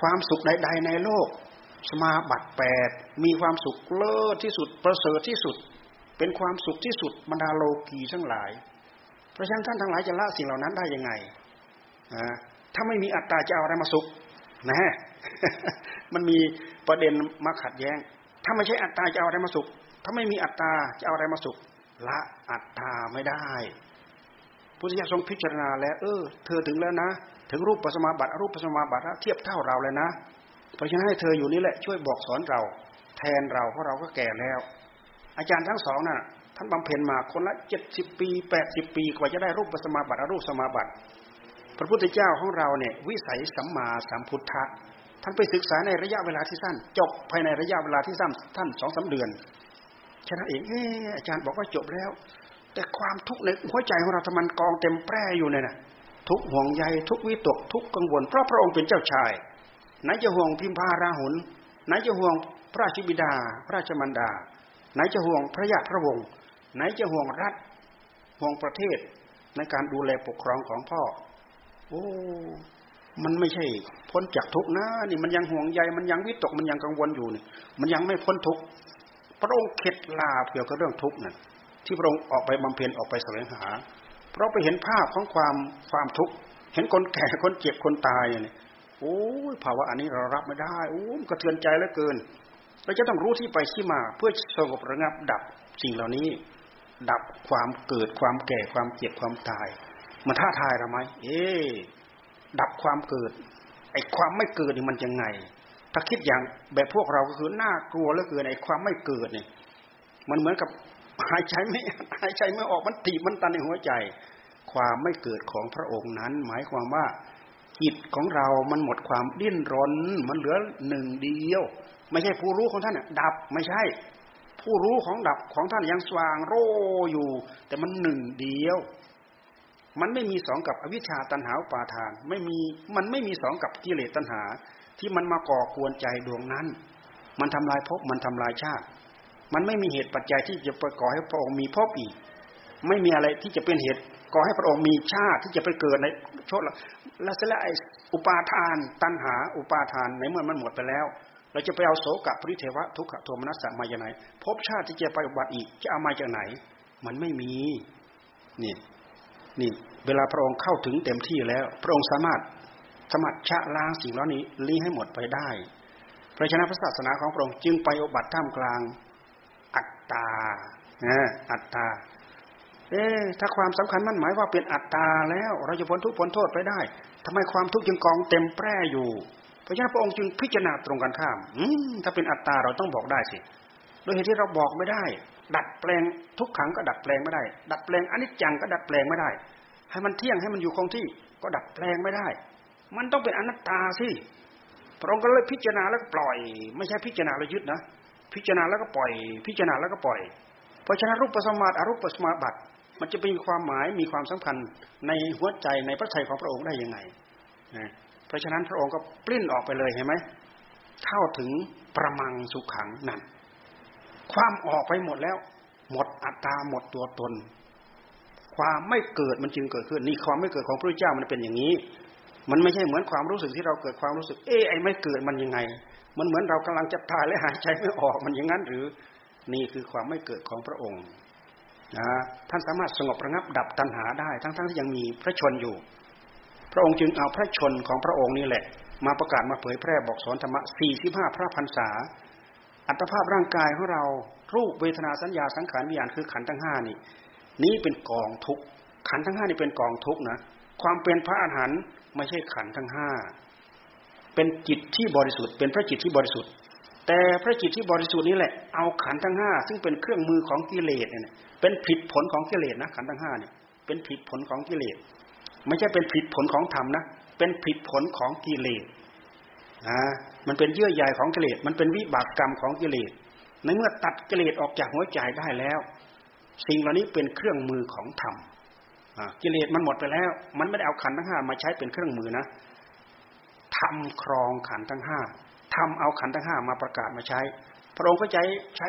ความสุขใดๆในโลก สมาบัติแปดมีความสุขเลิศที่สุดประเสริฐที่สุด เป็นความสุขที่สุดบรรดาโลกีทั้งหลาย เพราะฉะนั้นท่านทั้งหลายจะละสิ่งเหล่านั้นได้ยังไงถ้าไม่มีอัตตาจะเอาอะไรมาสุขนะมันมีประเด็นมาขัดแย้ง ถ้าไม่ใช่อัตตาจะเอาอะไรมาสุข ถ้าไม่มีอัตตาจะเอาอะไรมาสุข ละอัตตาไม่ได้พุทธิยถาทรงพิจารณาแล้ว เออ เธอถึงแล้วนะ ถึงรูปปัสมาบัติรูปปัสมาบัติเทียบเท่าเราเลยนะ เพราะฉะนั้นให้เธออยู่นี่แหละช่วยบอกสอนเรา แทนเราเพราะเราก็แก่แล้ว อาจารย์ทั้งสองน่ะท่านบำเพ็ญมาคนละเจ็ดสิบปีแปดสิบปีกว่าจะได้รูปสมาบัติรูปสมาบัติ พระพุทธเจ้าของเราเนี่ยวิสัยสัมมาสัมพุทธะท่านไปศึกษาในระยะเวลาที่สั้น จบภายในระยะเวลาที่สั้นท่านสองสาเดือนฉะนั้นเองเอออาจารย์บอกว่าจบแล้ว แต่ความทุกข์ในหัวใจของเราทำมันกองเต็มแปร่อยู่เนี่ยนะทุกห่วงใยทุกวิตกทุกกังวลเพราะพระองค์เป็นเจ้าชาย ไหนจะห่วงพิมพาราหุนไหนจะห่วงพระราชบิดา พระราชมันดา ไหนจะห่วงพระยาพระวงศ์ไหนจะห่วงรัฐห่วงประเทศ ในการดูแลปกครองของพ่อ โอ้ มันไม่ใช่ พ้นจากทุกนะนี่มันยังห่วงใยมันยังวิตกมันยังกังวลอยู่นี่มันยังไม่พ้นทุกพระองค์เข็ดลาเกี่ยวกับเรื่องทุกนั่นที่พระองค์ออกไปบำเพ็ญออกไปแสวงหา เพราะไปเห็นภาพของความความทุกข์เห็นคนแก่คนเจ็บคนตายเนี่ย โอ้ยภาวะอันนี้เรารับไม่ได้โอ้กระเทือนใจเหลือเกิน เราจะต้องรู้ที่ไปที่มา เพื่อสงบระงับดับสิ่งเหล่านี้ ดับความเกิดความแก่ความเจ็บความตาย มันท้าทายเราไหมเอ๊ดับความเกิดไอ้ความไม่เกิดนี่มันยังไง ถ้าคิดอย่างแบบพวกเราก็คือน่ากลัวเหลือเกินไอ้ความไม่เกิดเนี่ยมันเหมือนกับหายใจไม่หายใจไม่ออกมันตีบมันตันในหัวใจ ความไม่เกิดของพระองค์นั้น หมายความว่า จิตของเรามันหมดความดิ้นรน มันเหลือหนึ่งเดียว ไม่ใช่ผู้รู้ของท่านเนี่ยดับไม่ใช่ ผู้รู้ของดับของท่านยังสว่างโรอยู่ แต่มันหนึ่งเดียว มันไม่มีสองกับอวิชชาตันหาปาทาน ไม่มีมันไม่มีสองกับกิเลสตัณหา ที่มันมาก่อกวนใจดวงนั้น มันทำลายภพมันทำลายชาติ มันไม่มีเหตุปัจจัยที่จะไปก่อให้พระองค์มีภพอีก ไม่มีอะไรที่จะเป็นเหตุก่อให้พระองค์มีชาติที่จะไปเกิดในโชด แล้วเสร็จแล้วไอ้อุปาทาน ตัณหา อุปาทานในเมื่อมันหมดไปแล้ว เราจะไปเอาโสกะปริเทวะทุกขโทมนัสสะมาจากไหนภพชาติที่จะไปอุบัติอีกจะเอามาจากไหน มันไม่มีนี่นี่เวลาพระองค์เข้าถึงเต็มที่แล้ว พระองค์สามารถสามารถชะล้างสิ่งเหล่านี้ลี้ให้หมดไปได้พระฉะนั้นพระศาสนาของพระองค์จึงไปอบัติท่ามกลางอัตตาอัตตา เอ๊ถ้าความสำคัญมั่นหมายว่าเป็นอัตตาแล้ว เราจะพ้นทุกข์พ้นโทษไปได้ทำไมความทุกข์จึงกองเต็มแปร่อยู่เพราะฉะนั้นพระองค์จึงพิจารณาตรงกันข้ามอืถ้าเป็นอัตตาเราต้องบอกได้สิโดยเหตุที่เราบอกไม่ได้ ดัดแปลงทุกขังก็ดัดแปลงไม่ได้ ดัดแปลงอนิจจังก็ดัดแปลงไม่ได้ ให้มันเที่ยงให้มันอยู่คงที่ก็ดัดแปลงไม่ได้ มันต้องเป็นอนัตตาสิพระองค์ก็เลยพิจารณาแล้วก็ปล่อย ไม่ใช่พิจารณาแล้วยึดนะ พิจารณาแล้วก็ปล่อย พิจารณาแล้วก็ปล่อยเพราะฉะนั้นรูปสมาธิอรูปสมาบัติ มันจะมีความหมายมีความสำคัญในหัวใจในพระทัยของพระองค์ได้ยังไงนะเพราะฉะนั้นพระองค์ก็ปลิ้นออกไปเลยเห็นไหมเข้าถึงประมังสุขขังนั่นความออกไปหมดแล้ว หมดอัตตาหมดตัวตน ความไม่เกิดมันจึงเกิดขึ้น นี่ความไม่เกิดของพระเจ้ามันเป็นอย่างนี้ มันไม่ใช่เหมือนความรู้สึกที่เราเกิดความรู้สึก เอ๊ไอ้ไม่เกิดมันยังไง มันเหมือนเรากำลังจะตายและหายใจไม่ออกมันอย่างนั้นหรือ นี่คือความไม่เกิดของพระองค์ นะท่านสามารถสงบระงับดับตัณหาได้ ทั้งๆทที่ยังมีพระชนอยู่ พระองค์จึงเอาพระชนของพระองค์นี่แหละ มาประกาศมาเผยแพร่บอกสอนธรรมะสี่สิบห้าพระพรรษา อัตภาพร่างกายของเรารูปเวทนาสัญญาสังขารวิญญาณคือขันธ์ทั้งห้านี่ นี้เป็นกองทุกขันทั้งห้านี่เป็นกองทุกนะ ความเป็นพระอาหารหันต์ไม่ใช่ขันทั้งห้าเป็นจิตที่บริสุทธิ์เป็นพระจิตที่บริสุทธิ์ แต่พระจิตที่บริสุทธิ์นี้แหละเอาขันทั้งห้าซึ่งเป็นเครื่องมือของกิเลสเนี่ยเป็นผิดผลของกิเลสนะขันทั้งห้าเนี่ยเป็นผิดผลของกิเลสไม่ใช่เป็นผิดผลของธรรมนะ เป็นผิดผลของกิเลสนะมันเป็นเยื่อใยของกิเลสมันเป็นวิบากกรรมของกิเลสในเมื่อตัดกิเลสออกจากหัวใจได้แล้ว สิ่งเหล่านี้เป็นเครื่องมือของธรรมกิเลสมันหมดไปแล้ว มันไม่ได้เอาขันทั้งห้ามาใช้เป็นเครื่องมือนะทำครองขันทั้งห้า ทำเอาขันธ์ทั้งห้ามาประกาศมาใช้ พระองค์ก็ใช้ใช้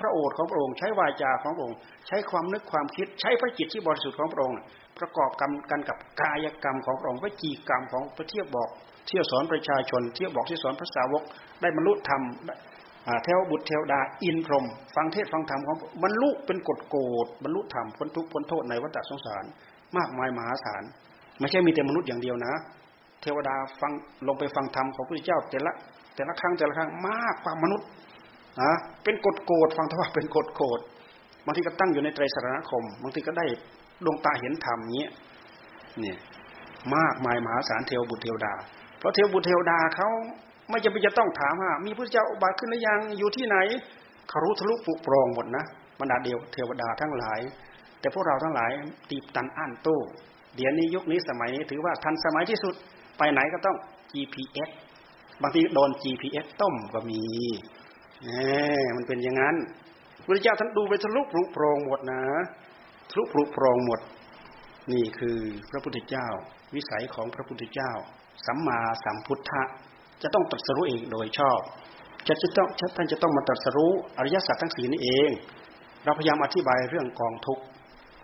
พระโอษฐ์ของพระองค์ใช้วาจาของพระองค์ ใช้ความนึกความคิดใช้พระจิตที่บริสุทธิ์ของพระองค์ประกอบกันกันกับกายกรรมของพระองค์วิจีกรรมของพระเทียบบอก เที่ยวสอนประชาชน เที่ยวบอกที่สอนพระสาวก ได้บรรลุธรรมเทวบุตรเทวดาอินพรหมฟังเทศฟังธรรมของบรรลุเป็นกฎโกดบรรลุธรรมพ้นทุกข์พ้นโทษในวัฏสงสาร มากมายมหาศาลไม่ใช่มีแต่มนุษย์อย่างเดียวนะ เทวดาฟังลงไปฟังธรรมของพระพุทธเจ้าแต่ละ แต่ละครั้งแต่ละครั้งมากกว่ามนุษย์นะเป็นกฎโกดฟังทว่าเป็นกฎโกดบางทีก็ตั้งอยู่ในไตรสรณคมบางทีก็ได้ดวงตาเห็นธรรมเนี้ยเนี่ยมากมายมหาศาลเทวบุตรเทวดา เพราะเทวบุตรเทวดาเขาไม่จำเป็นจะต้องถามว่า มีพระเจ้าอุบาขึ้นหรือยังอยู่ที่ไหนเขารู้ทะลุปุโปรงหมดนะบรรดาเดียวเทวดาทั้งหลาย แต่พวกเราทั้งหลายตีบตันอ่านตู้เดี๋ยวนี้ยุคนี้สมัยนี้ถือว่าทันสมัยที่สุดไปไหนก็ต้อง GPS บางทีโดน GPS ต้มก็มีแหมมันเป็นอย่างนั้นพระเจ้าท่านดูไปทะลุปลุโปรงหมดนะทะลุปลุโปรงหมด นี่คือพระพุทธเจ้า วิสัยของพระพุทธเจ้า สัมมาสัมพุทธะจะต้องตรัสรู้เองโดยชอบจะจะต้องท่านจะต้องมาตรัสรู้อริยสัจทั้งสี่นี้เอง เราพยายามอธิบายเรื่องกองทุกข์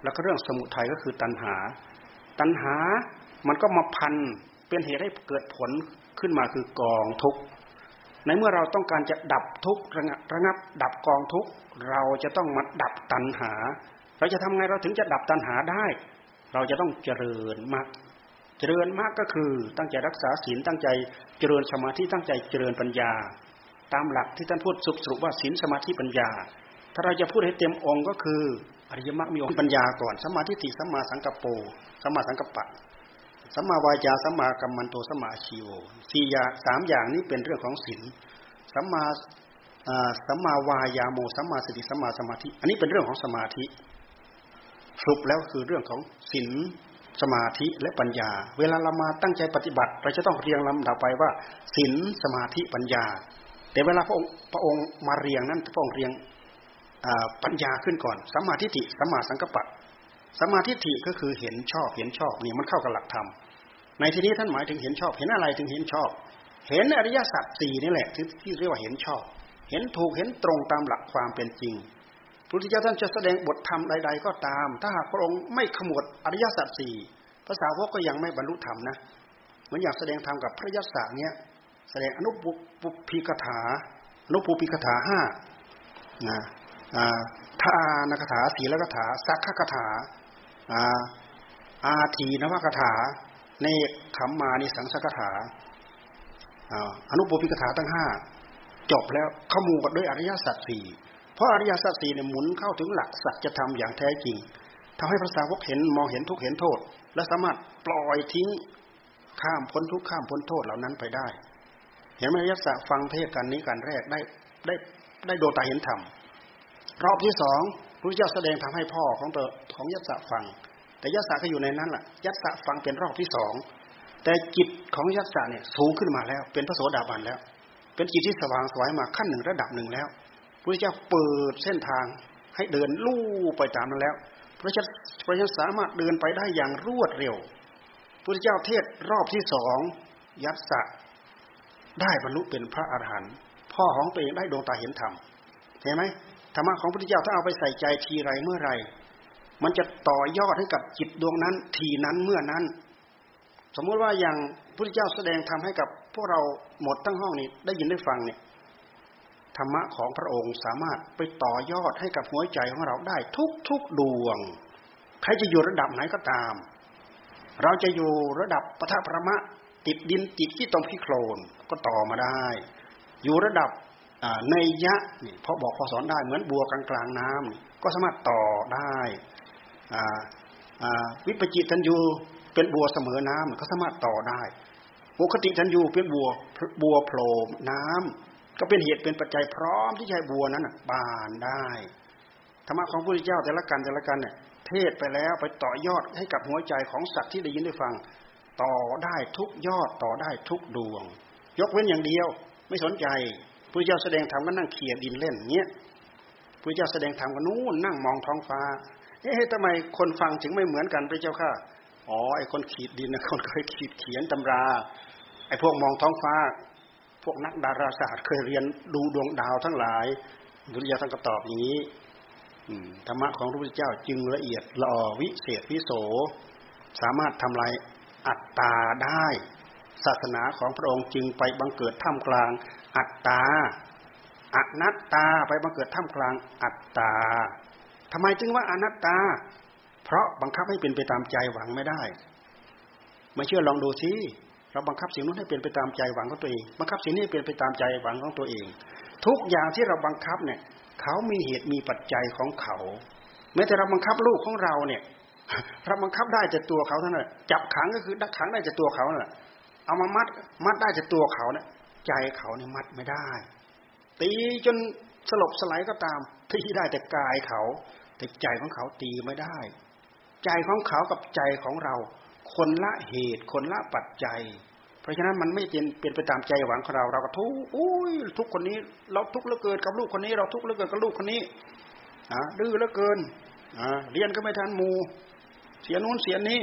แล้วก็เรื่องสมุทัยก็คือตัณหา ตัณหามันก็มาพันเป็นเหตุให้เกิดผล ขึ้นมาคือกองทุกข์ในเมื่อเราต้องการจะดับทุกข์ระงับระงับ ดับกองทุกข์เราจะต้องมาดับตัณหา เราจะทำไงเราถึงจะดับตัณหาได้ เราจะต้องเจริญมากเจริญมากก็คือตั้งใจรักษาศีลตั้งใจเจริญสมาธิตั้งใจเจริญปัญญา ตามหลักที่ท่านพูดสุสรุปว่าศีลสมาธิปัญญา ถ้าเราจะพูดให้เต็มองค์ก็คืออริยมรรคมีองค์ปัญญาก่อนสมาธิติสัมมาสังกัปโปสัมมาสังกัปปะ สัมมาวายาสัมมากัมมันโตสัมมาชีโวสี่อย่างสามอย่างนี้เป็นเรื่องของศีลสัมมาสัมมาวายาโมสัมมาสติสัมมาสมาธิ อันนี้เป็นเรื่องของสมาธิสรุปแล้วคือเรื่องของศีลสมาธิและปัญญา เวลาเรามาตั้งใจปฏิบัติ เราจะต้องเรียงลำดับไปว่าศีลสมาธิปัญญา แต่เวลาพระองค์พระองค์มาเรียงนั้นพระองค์เรียงปัญญาขึ้นก่อนสัมมาทิฏฐิสัมมาสังกัปปะสัมมาทิฏฐิก็คือเห็นชอบเห็นชอบนี่มันเข้ากับหลักธรรม ในที่นี้ท่านหมายถึงเห็นชอบ เห็นอะไรถึงเห็นชอบ เห็นอริยสัจสี่นี่แหละที่ที่เรียกว่าเห็นชอบ เห็นถูกเห็นตรงตามหลักความเป็นจริงพระพุทธเจ้าท่านจะแสดงบทธรรมใด ๆ ก็ตาม ถ้าหากพระองค์ไม่ขมวดอริยสัจสี่ภาษาวกก็ยังไม่บรรลุธรรมนะเหมือนอย่างแสดงธรรมกับพระยัสสเนี้ยแสดงอนุปุพิกถาอนุปุพิกถาห้านะทานคถาศีลคถาสักขคถาอาทีนวคถา ในขมมานิสังสกถาอนุปปิกถาตั้งห้าจบแล้วขมูกันด้วยอริยสัจสี่เพราะอริยสัจสี่เนี่ยหมุนเข้าถึงหลักสัจธรรมอย่างแท้จริงทำให้พระสาวกเห็นมองเห็นทุกเห็นโทษ และสามารถปล่อยทิ้งข้ามพ้นทุกข้ามพ้นโทษเหล่านั้นไปได้ เห็นไหมยัสสะฟังเทศกันนี้การแรกได้ได้ได้โดตาเห็นธรรมรอบที่สองพระเจ้าแสดงทำให้พ่อของเตอของยัสสะฟัง แต่ยัสสะก็อยู่ในนั้นแหละยัสสะฟังเป็นรอบที่สองแต่จิตของยัสสะเนี่ยสูงขึ้นมาแล้ว เป็นพระโสดาบันแล้ว เป็นจิตที่สว่างสวยมาขั้นหนึ่งระดับหนึ่งแล้วพระเจ้าเปิดเส้นทางให้เดินลู่ไปตามนั้นแล้วพระเจ้าพระเจ้าสามารถเดินไปได้อย่างรวดเร็วพระเจ้าเทศรอบที่สองยัสสะได้บรรลุเป็นพระอรหันต์พ่อของตัวเองได้ดวงตาเห็นธรรมเห็นไหมธรรมะของพระพุทธเจ้าถ้าเอาไปใส่ใจทีไรเมื่อไร มันจะต่อยอดให้กับจิตดวงนั้น ทีนั้นเมื่อนั้น สมมติว่าอย่างพระพุทธเจ้าแสดงทำให้กับพวกเราหมดทั้งห้องนี้ได้ยินได้ฟังเนี่ยธรรมะของพระองค์สามารถไปต่อยอดให้กับหัวใจของเราได้ทุกทุกดวง ใครจะอยู่ระดับไหนก็ตาม เราจะอยู่ระดับปทประมะติดดินติดที่ตรงที่โคลนก็ต่อมาได้ อยู่ระดับในยะนี่พอบอกพอสอนได้เหมือนบัวกลางกลางน้ำก็สามารถต่อได้ วิปจิตันยูเป็นบัวเสมอน้ำก็สามารถต่อได้ปกติทันยูเป็นบัวบัวโผล่น้ำก็เป็นเหตุเป็นปัจจัยพร้อมที่จะให้บัวนั้นบานได้ธรรมะของพระพุทธเจ้าแต่ละกันแต่ละกันเนี่ยเทศไปแล้วไปต่อยอดให้กับหัวใจของสัตว์ที่ได้ยินได้ฟัง ต่อได้ทุกยอดต่อได้ทุกดวง ยกเว้นอย่างเดียวไม่สนใจพระเจ้าแสดงธรรมก็นั่งเขี่ยดินเล่นเงี้ยพระเจ้าแสดงธรรมก็นู้นนั่งมองท้องฟ้า เอ๊ะทำไมคนฟังถึงไม่เหมือนกันพระเจ้าค่ะอ๋อไอคนขีดดินนะคนเคยขีดเขียนตำราไอพวกมองท้องฟ้า พวกนักดาราศาสตร์เคยเรียนดูดวงดาวทั้งหลายพุทธเจ้าท่านก็ตอบอย่างนี้ธรรมะของพระพุทธเจ้าจึงละเอียดละออวิเศษวิโส สามารถทำลายอัตตาได้ ศาสนาของพระองค์จึงไปบังเกิดท่ามกลาง อัตตาอนัตตาไปบังเกิดท่ามกลางอัตตา ทำไมจึงว่าอนัตตา เพราะบังคับให้เป็นไปตามใจหวังไม่ได้ไม่เชื่อลองดูสิเราบังคับสิ่งนู้นให้เป็นไปตามใจหวังของตัวเอง บังคับสิ่งนี้เป็นไปตามใจหวังของตัวเอง ทุกอย่างที่เราบังคับเนี่ย เขามีเหตุมีปัจจัยของเขา แม้แต่เราบังคับลูกของเราเนี่ยเราบังคับได้จากตัวเขาเท่านั้นจับขังก็คือดักขังได้จากตัวเขาเนี่ยเอามามัดมัดได้จากตัวเขาเนี่ยใจเขาเนี่ยมัดไม่ได้ ตีจนสลบสลายก็ตามตีได้แต่กายเขา แต่ใจของเขาตีไม่ได้ ใจของเขากับใจของเรา คนละเหตุคนละปัจจัย เพราะฉะนั้นมันไม่เป็นเป็นไปตามใจหวังของเราเราก็ทุกอุ้ยทุกคนนี้ เราทุกข์เหลือเกินกับลูกคนนี้ เราทุกข์เหลือเกินกับลูกคนนี้อ่าดื้อเหลือเกินอ่าเรียนก็ไม่ทันมู เสียนู้นเสียนี้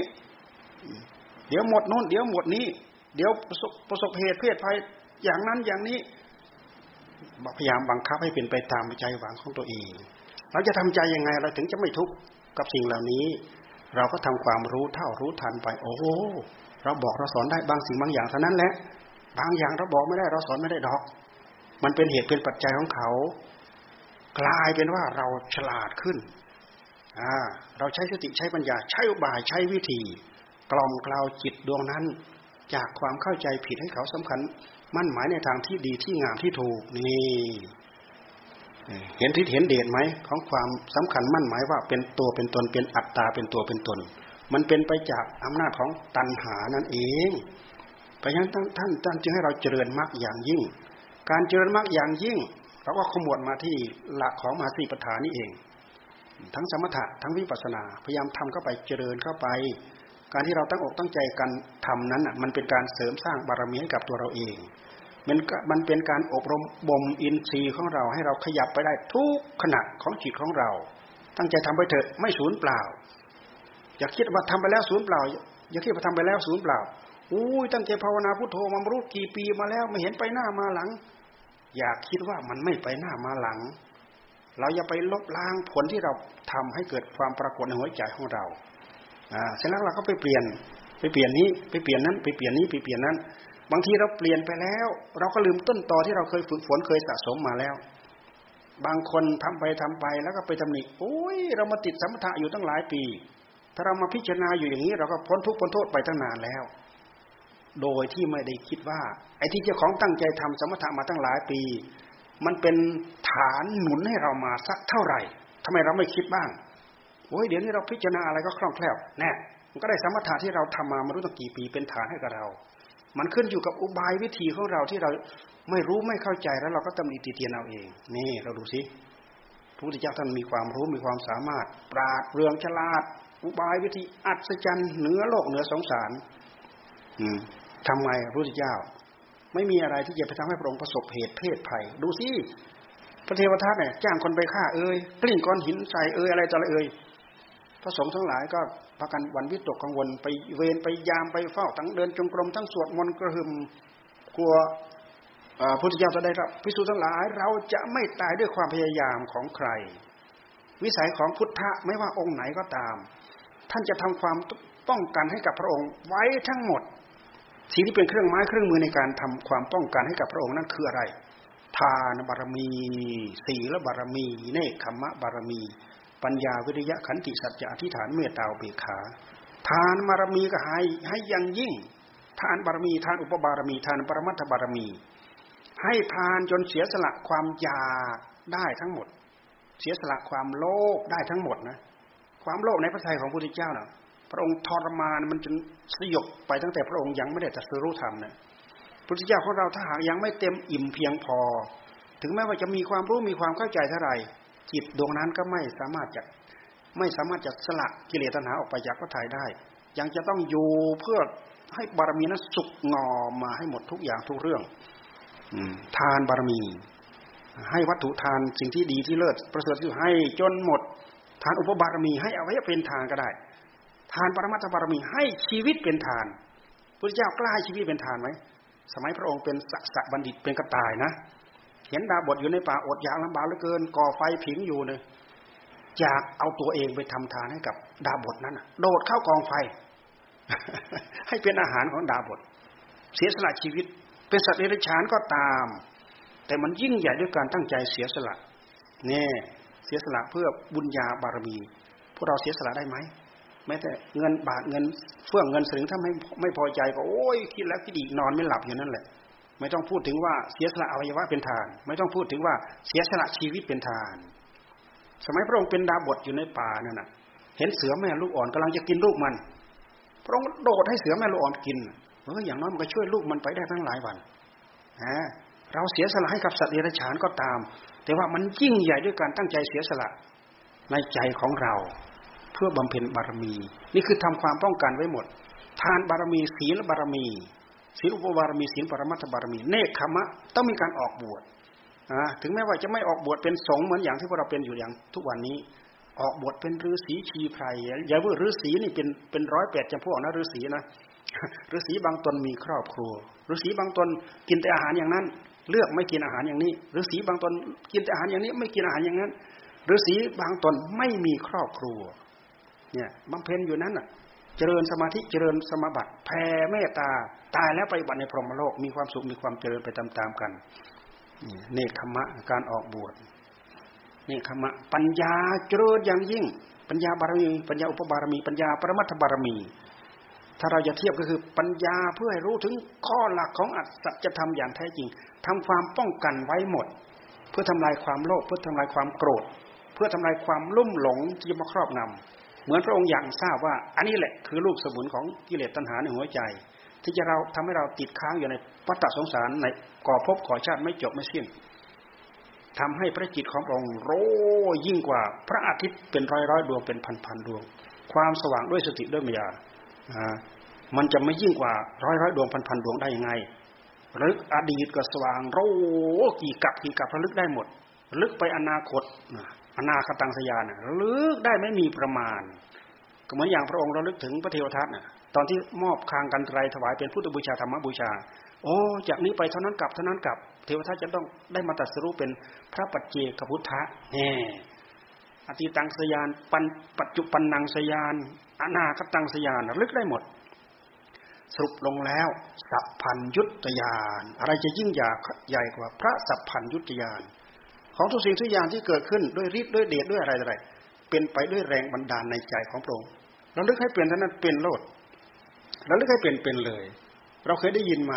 เดี๋ยวหมดนู้นเดี๋ยวหมดนี้ เดี๋ยวประสบประสบเหตุเพศภัยอย่างนั้นอย่างนี้พยายามบังคับให้เป็นไปตามใจหวังของตัวเอง เราจะทำใจยังไงเราถึงจะไม่ทุกข์กับสิ่งเหล่านี้ เราก็ทำความรู้เท่ารู้ทันไป โอ้เราบอกเราสอนได้บางสิ่งบางอย่างเท่านั้นแหละบางอย่างเราบอกไม่ได้เราสอนไม่ได้ดอก มันเป็นเหตุเป็นปัจจัยของเขา กลายเป็นว่าเราฉลาดขึ้นอ่าเราใช้สติใช้ปัญญา ใช้อุบายใช้วิธี กล่อมกล่าวจิตดวงนั้น จากความเข้าใจผิดให้เขาสำคัญ มั่นหมายในทางที่ดีที่งามที่ถูกนี่ เห็นทิศเห็นเดชไหมของความสำคัญมั่นหมายว่าเป็นตัวเป็นตนเป็นอัตตาเป็นตัวเป็นตน มันเป็นไปจากอำนาจของตัณหานั่นเองเพราะฉะนั้นท่านท่านจึงให้เราเจริญมรรคอย่างยิ่ง การเจริญมรรคอย่างยิ่งเราก็ขมวดมาที่หลักของมหาสีปฐานนี่เอง ทั้งสมถะทั้งวิปัสสนาพยายามทำเข้าไปเจริญเข้าไป การที่เราตั้งอกตั้งใจกันทำนั้นมันเป็นการเสริมสร้างบารมีให้กับตัวเราเอง มันมันเป็นการอบรมบ่มอินทรีย์ของเราให้เราขยับไปได้ทุกขณะของจิตของเรา ตั้งใจทำไปเถอะไม่สูญเปล่า อย่าคิดว่าทำไปแล้วสูญเปล่า อย่าคิดว่าทำไปแล้วสูญเปล่าอุ้ยตั้งใจภาวนาพุทโธมารู้กี่ปีมาแล้วไม่เห็นไปหน้ามาหลัง อยากคิดว่ามันไม่ไปหน้ามาหลัง เราอย่าไปลบล้างผลที่เราทำให้เกิดความปรากฏในหัวใจของเราอ่าเสร็จแล้วเราก็ไปเปลี่ยนไปเปลี่ยนนี้ไปเปลี่ยนนั้นไปเปลี่ยนนี้ไปเปลี่ยนนั้น บางทีเราเปลี่ยนไปแล้ว เราก็ลืมต้นตอที่เราเคยฝึกฝนเคยสะสมมาแล้ว บางคนทำไปทำไปแล้วก็ไปทำหนิโอ้ยเรามาติดสมถะอยู่ตั้งหลายปี ถ้าเรามาพิจารณาอยู่อย่างนี้ เราก็พ้นทุกข์พ้นโทษไปตั้งนานแล้ว โดยที่ไม่ได้คิดว่า ไอ้ที่เจ้าของตั้งใจทำสมถะมาตั้งหลายปี มันเป็นฐานหนุนให้เรามาสักเท่าไหร่ทำไมเราไม่คิดบ้างโอ้ยเดี๋ยวนี้เราพิจารณาอะไรก็คล่องแคล่วแน่มันก็ได้สมถะที่เราทำมาไม่รู้ตั้งกี่ปีเป็นฐานให้กับเรา มันขึ้นอยู่กับอุบายวิธีของเราที่เราไม่รู้ไม่เข้าใจแล้วเราก็ตำหนิติเตียนเอาเอง นี่เราดูสิพระพุทธเจ้าท่านมีความรู้มีความสามารถ ปราดเรืองฉลาด อุบายวิธีอัศจรรย์เหนือโลกเหนือสงสารอืมทำไงพระพุทธเจ้า ไม่มีอะไรที่จะไปทำให้พระองค์ประสบเหตุเพศภัย ดูสิพระเทวทัตเนี่ยจ้างคนไปฆ่าเอ่ยกลิ้งก้อนหินใส่เอ่ยอะไรต่ออะไรเอ่ยพระสงฆ์ทั้งหลายก็ พากันวันวิตกกังวลไปเวรไปยามไปเฝ้าทั้งเดินจงกรมทั้งสวดมนต์กระหึ่มกลัวพุทธเจ้าจะได้รับพิสูจน์ทั้งหลายเราจะไม่ตายด้วยความพยายามของใคร วิสัยของพุทธะไม่ว่าองค์ไหนก็ตาม ท่านจะทำความป้องกันให้กับพระองค์ไว้ทั้งหมดสิ่งที่เป็นเครื่องไม้เครื่องมือในการทำความป้องกันให้กับพระองค์นั้นคืออะไร ทานบารมี ศีลบารมี เนคขมะบารมี ปัญญาวิริยะขันติสัจจะอธิษฐานเมตตาเบขา ทานบารมีก็ให้ให้ยังยิ่ง ทานบารมีทานอุปบารมีทานปรมัตถบารมี ให้ทานจนเสียสละความอยากได้ทั้งหมด เสียสละความโลภได้ทั้งหมดนะ ความโลภในพระทัยของพระพุทธเจ้านะ่ะพระองค์ทรมานมันจนสยบไปตั้งแต่พระองค์ยังไม่ได้ตรัสรู้ธรรมนะพุทธเจ้าของเราถ้าหากยังไม่เต็มอิ่มเพียงพอ ถึงแม้ว่าจะมีความรู้มีความเข้าใจเท่าไหร่ จิตดวงนั้นก็ไม่สามารถจะไม่สามารถจะสละกิเลสตัณหาออกไปจากพระทัยได้ ยังจะต้องอยู่เพื่อให้บารมีนั้นสุกงอมมาให้หมดทุกอย่างทุกเรื่องทานบารมี ให้วัตถุทานสิ่งที่ดีที่เลิศประเสริฐที่ให้จนหมด ทานอุปบารมี ให้อวัยเป็นทานก็ได้ ทานปรมัตถบารมีให้ชีวิตเป็นทานพระเจ้ากล้าให้ชีวิตเป็นทานไหมสมัยพระองค์เป็นสักษะบัณฑิตเป็นกระต่ายนะ เห็นดาบทอยู่ในป่าอดอยากลำบากเหลือเกิน ก่อไฟผิงอยู่เลยอยากเอาตัวเองไปทำทานให้กับดาบทนั้นโดดเข้ากองไฟ ให้เป็นอาหารของดาบท เสียสละชีวิต เป็นสัตว์เดรัจฉานก็ตาม แต่มันยิ่งใหญ่ด้วยการตั้งใจเสียสละเนี่ยเสียสละเพื่อบุญญาบารมี พวกเราเสียสละได้ไหมแม้แต่เงินบาทเงินเฟื่องเงินสลึงถ้าไม่ไม่พอใจก็โอ้ยคิดแล้วคิดอีกนอนไม่หลับอยู่นั่นแหละ ไม่ต้องพูดถึงว่าเสียสละอวัยวะเป็นทาน ไม่ต้องพูดถึงว่าเสียสละชีวิตเป็นทาน สมัยพระองค์เป็นดาบทอยู่ในป่านั่นน่ะ เห็นเสือแม่ลูกอ่อนกำลังจะกินลูกมัน พระองค์โดดให้เสือแม่ลูกอ่อนกินเอออย่างน้อยมันก็ช่วยลูกมันไปได้ทั้งหลายวันฮะเราเสียสละให้กับสัตว์เดรัจฉานก็ตาม แต่ว่ามันยิ่งใหญ่ด้วยการตั้งใจเสียสละในใจของเรา เพื่อบำเพ็ญบารมี นี่คือทำความป้องกันไว้หมด ทานบารมีศีลบารมี ศีลอุปบารมีศีลปรมัตถบารมีเนคขมะต้องมีการออกบวชถึงแม้ว่าจะไม่ออกบวชเป็นสงฆ์เหมือนอย่างที่พวกเราเป็นอยู่อย่างทุกวันนี้ ออกบวชเป็นฤาษีชีไพรอย่าว่าฤาษีนี่เป็นเป็นร้อยแปดจำพวกนะฤาษีนะฤาษีบางตนมีครอบครัวฤาษีบางตนกินแต่อาหารอย่างนั้น เลือกไม่กินอาหารอย่างนี้ฤาษีบางตนกินแต่อาหารอย่างนี้ ไม่กินอาหารอย่างนั้นฤาษีบางตนไม่มีครอบครัว เนี่ยบำเพ็ญอยู่นั้นอะ เจริญสมาธิเจริญสมาบัติแผ่เมตตา ตายแล้วไปบัติในพรหมโลกมีความสุขมีความเจริญไปตามๆกันเนคขมะการออกบวชเนคขมะปัญญาเจริญอย่างยิ่ง ปัญญาบารมี ปัญญาอุปบารมี ปัญญาปรมัตถบารมี ถ้าเราจะเทียบก็คือปัญญาเพื่อให้รู้ถึงข้อหลักของอัตสัจธรรมอย่างแท้จริงทำความป้องกันไว้หมด เพื่อทำลายความโลภเพื่อทำลายความโกรธ เพื่อทำลายความลุ่มหลงที่มาครอบงำ เหมือนพระองค์อย่างทราบว่า อันนี้แหละคือลูกสมุนของกิเลสตัณหาในหัวใจ ที่จะเราทำให้เราติดค้างอยู่ในปัตตสงสารในก่อภพก่อชาติไม่จบไม่สิ้นทำให้พระจิตของพระองค์โรยิ่งกว่าพระอาทิตย์เป็นร้อยร้อยดวงเป็นพันพันดวง ความสว่างด้วยสติด้วยมัญญามันจะไม่ยิ่งกว่าร้อยร้อยดวงพันพันดวงได้ยังไงลึกอดีตก็สว่างโรกี่กับกี่กับระลึกได้หมดลึกไปอนาคต อนาคตังสยานลึกได้ไม่มีประมาณ ก็เหมือนอย่างพระองค์เราลึกถึงพระเทวทัตน่ะตอนที่มอบคางกันไตรถวายเป็นพุทธบูชาธรรมบูชา โอ้ จากนี้ไปเท่านั้นกลับเท่านั้นกลับ เทวทัตจะต้องได้มาตัดสรุปเป็นพระปัจเจกพุทธะแน่อติตังสยานปันปัจจุปันนังสยาน อนาคตังสยานลึกได้หมด สรุปลงแล้วสัพพัญยุตยาน อะไรจะยิ่งใหญ่ใหญ่กว่าพระสัพพัญยุตยาน ของทุกสิ่งทุกอย่างที่เกิดขึ้นด้วยฤทธิ์ด้วยเดชด้วยอะไรอะไรเป็นไปด้วยแรงบันดาลในใจของพระองค์เราลึกให้เป็นเท่านั้นเป็นโลดเราลึกให้เป็นเป็นเลย เราเคยได้ยินไหม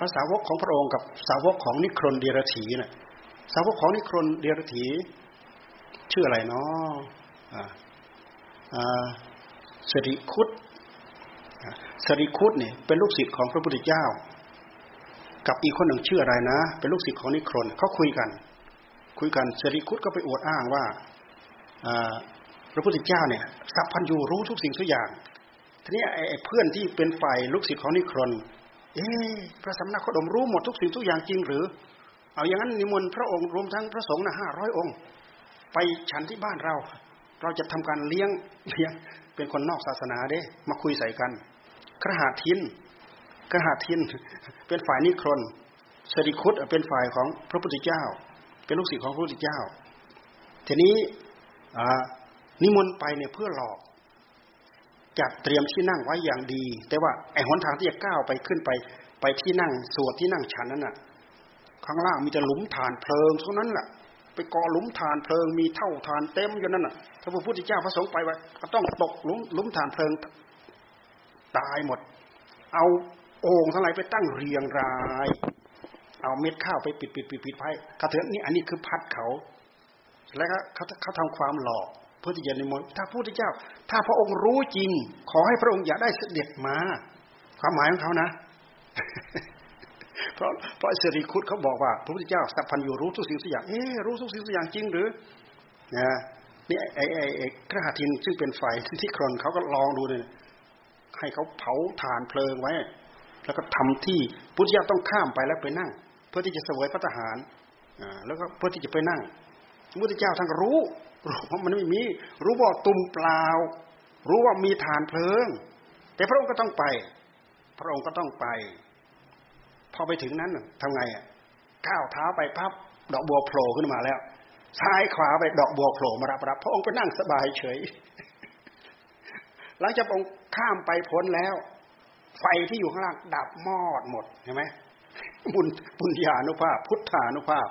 ภาษาวกของพระองค์กับสาวกของนิครนเดียรถีนะ่ะสาวกของนิครนเดียรถีชื่ออะไรเนาะสริคุตสริคุตเนี่ยเป็นลูกศิษย์ของพระพุทธเจ้า กับอีกคนหนึ่งชื่ออะไรนะ เป็นลูกศิษย์ของนิครนเขาคุยกัน คุยกันเสริคุตก็ไปอวดอ้างว่าพระพุทธเจ้าเนี่ยสัพพัญญูรู้ทุกสิ่งทุกอย่าง ทีนี้ไอ้เพื่อนที่เป็นฝ่ายลูกศิษย์ของนิครนเอ๊พระสำนักโคดมรู้หมดทุกสิ่งทุกอย่างจริงหรือ เอาอย่างนั้นนิมนต์พระองค์รวมทั้งพระสงฆ์นะห้าร้อยองค์ ไปฉันที่บ้านเรา เราจะทำการเลี้ยงเลี้ยงเป็นคนนอกศาสนาเด้ มาคุยใส่กันกรหาทิน กหาทินเป็นฝ่ายนิครนสริคุตเป็นฝ่ายของพระพุทธเจ้า เป็นลูกศิษย์ของพระพุทธเจ้า ทีนี้นิมนต์ไปเนี่ยเพื่อหลอกจัดเตรียมที่นั่งไว้อย่างดี แต่ว่าไอ้หนทางที่จะก้าวไปขึ้นไป ไปที่นั่งสวดที่นั่งฉันนั้นน่ะ ข้างล่างมีแต่หลุมฐานเพลิงเท่านั้นแหละไปกอหลุมฐานเพลิงมีเท่าฐานเต็มอยู่นั่นน่ะถ้าพระพุทธเจ้าพระสงฆ์ไปว่าก็ต้องตกหลุมหลุมฐานเพลิงตายหมด เอา โอ่งทั้งหลายไปตั้งเรียงราย เอาเม็ดข้าวไปปิดปิดปิดปิดไว้กระเถือนนี่อันนี้คือพัดเขา แล้วก็เขาเขาทำความหลอกเพื่อที่จะนิมนต์ถ้าพระพุทธเจ้า ถ้าพระองค์รู้จริง ขอให้พระองค์อย่าได้เสด็จมา ความหมายของเขานะ เพราะเพราะสิริคุตเขาบอกว่าพระพุทธเจ้าสัพพัญญูรู้ทุกสิ่งทุกอย่างเอ๊รู้ทุกสิ่งทุกอย่างจริงหรือนะนี่ไอ้ไอ้ไอ้กระหทินซึ่งเป็นไฟที่ครนเขาก็ลองดูเนี่ยให้เขาเผาฐานเพลิงไว้ แล้วก็ทำที่พุทธเจ้าต้องข้ามไปแล้วไปนั่ง เพื่อที่จะเสวยพระทหารแล้วก็เพื่อที่จะไปนั่งพุทธเจ้าท่านรู้รู้ว่ามันไม่มี รู้ว่าตุ่มเปล่า รู้ว่ามีฐานเพลิง แต่พระองค์ก็ต้องไป พระองค์ก็ต้องไป พอไปถึงนั้นทำไงอะก้าวเท้าไปพับดอกบัวโผล่ขึ้นมาแล้วซ้ายขวาไปดอกบัวโผล่มารับรับพระองค์ไปนั่งสบายเฉย หลังจากองค์ข้ามไปพ้นแล้ว ไฟที่อยู่ข้างล่างดับมอดหมดเห็นไหมบุญบุญญาณุภาพ พุทธานุภาพ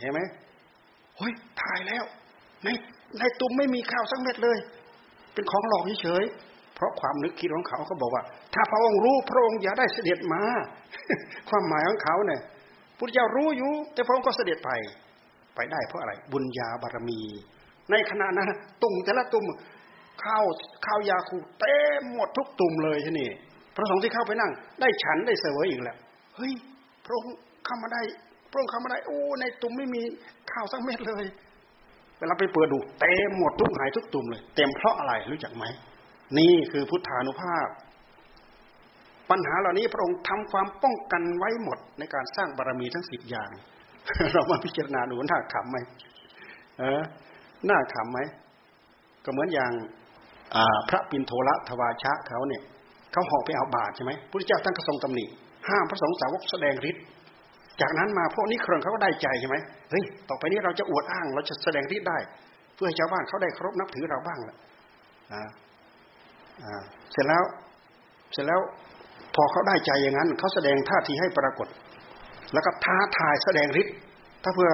เห็นไหมเฮ้ยถ่ายแล้ว ในในตุ้มไม่มีข้าวสักเม็ดเลย เป็นของหลอกเฉยเพราะความนึกคิดของเขาเขาบอกว่า ถ้าพระองค์รู้พระองค์อย่าได้เสด็จมา ความหมายของเขาเนี่ยพุทธเจ้ารู้อยู่ แต่พระองค์ก็เสด็จไป ไปได้เพราะอะไร บุญญาบารมี ในขณะนั้นตุ่มแต่ละตุ่มข้าวข้าวยาคูเต็มหมดทุกตุ่มเลยที่นี่ พระสงฆ์ที่เข้าไปนั่ง ได้ฉันได้เสวยอีกแล้วเฮ้ยพระองค์เข้ามาได้ พระองค์เข้ามาได้โอ้ในตุ่มไม่มีข้าวสักเม็ดเลยเวลาไปเปิดดูเต็มหมดทุกหายทุกตุ่มเลย เต็มเพราะอะไรรู้จักไหมนี่คือพุทธานุภาพ ปัญหาเหล่านี้พระองค์ทำความป้องกันไว้หมดในการสร้างบารมีทั้งสิบอย่าง เรามาพิจารณาดูน่าขำไหมเออน่าขำไหมก็เหมือนอย่างพระปินโทละทวาชะเขาเนี่ย เขาหอกไปเอาบาตรใช่ไหมพระเจ้าท่านก็ทรงตำหนิห้ามพระสงฆ์สาวกแสดงฤทธิ์จากนั้นมาพวกนี้เครื่องเขาก็ได้ใจใช่ไหมเฮ้ยต่อไปนี้เราจะอวดอ้างเราจะแสดงฤทธิ์ได้ เพื่อให้ชาวบ้านเขาได้เคารพนับถือเราบ้างแหละเสร็จแล้วเสร็จแล้วพอเขาได้ใจอย่างนั้นเขาแสดงท่าทีให้ปรากฏ แล้วก็ท้าทายแสดงฤทธิ์ถ้าเพื่อ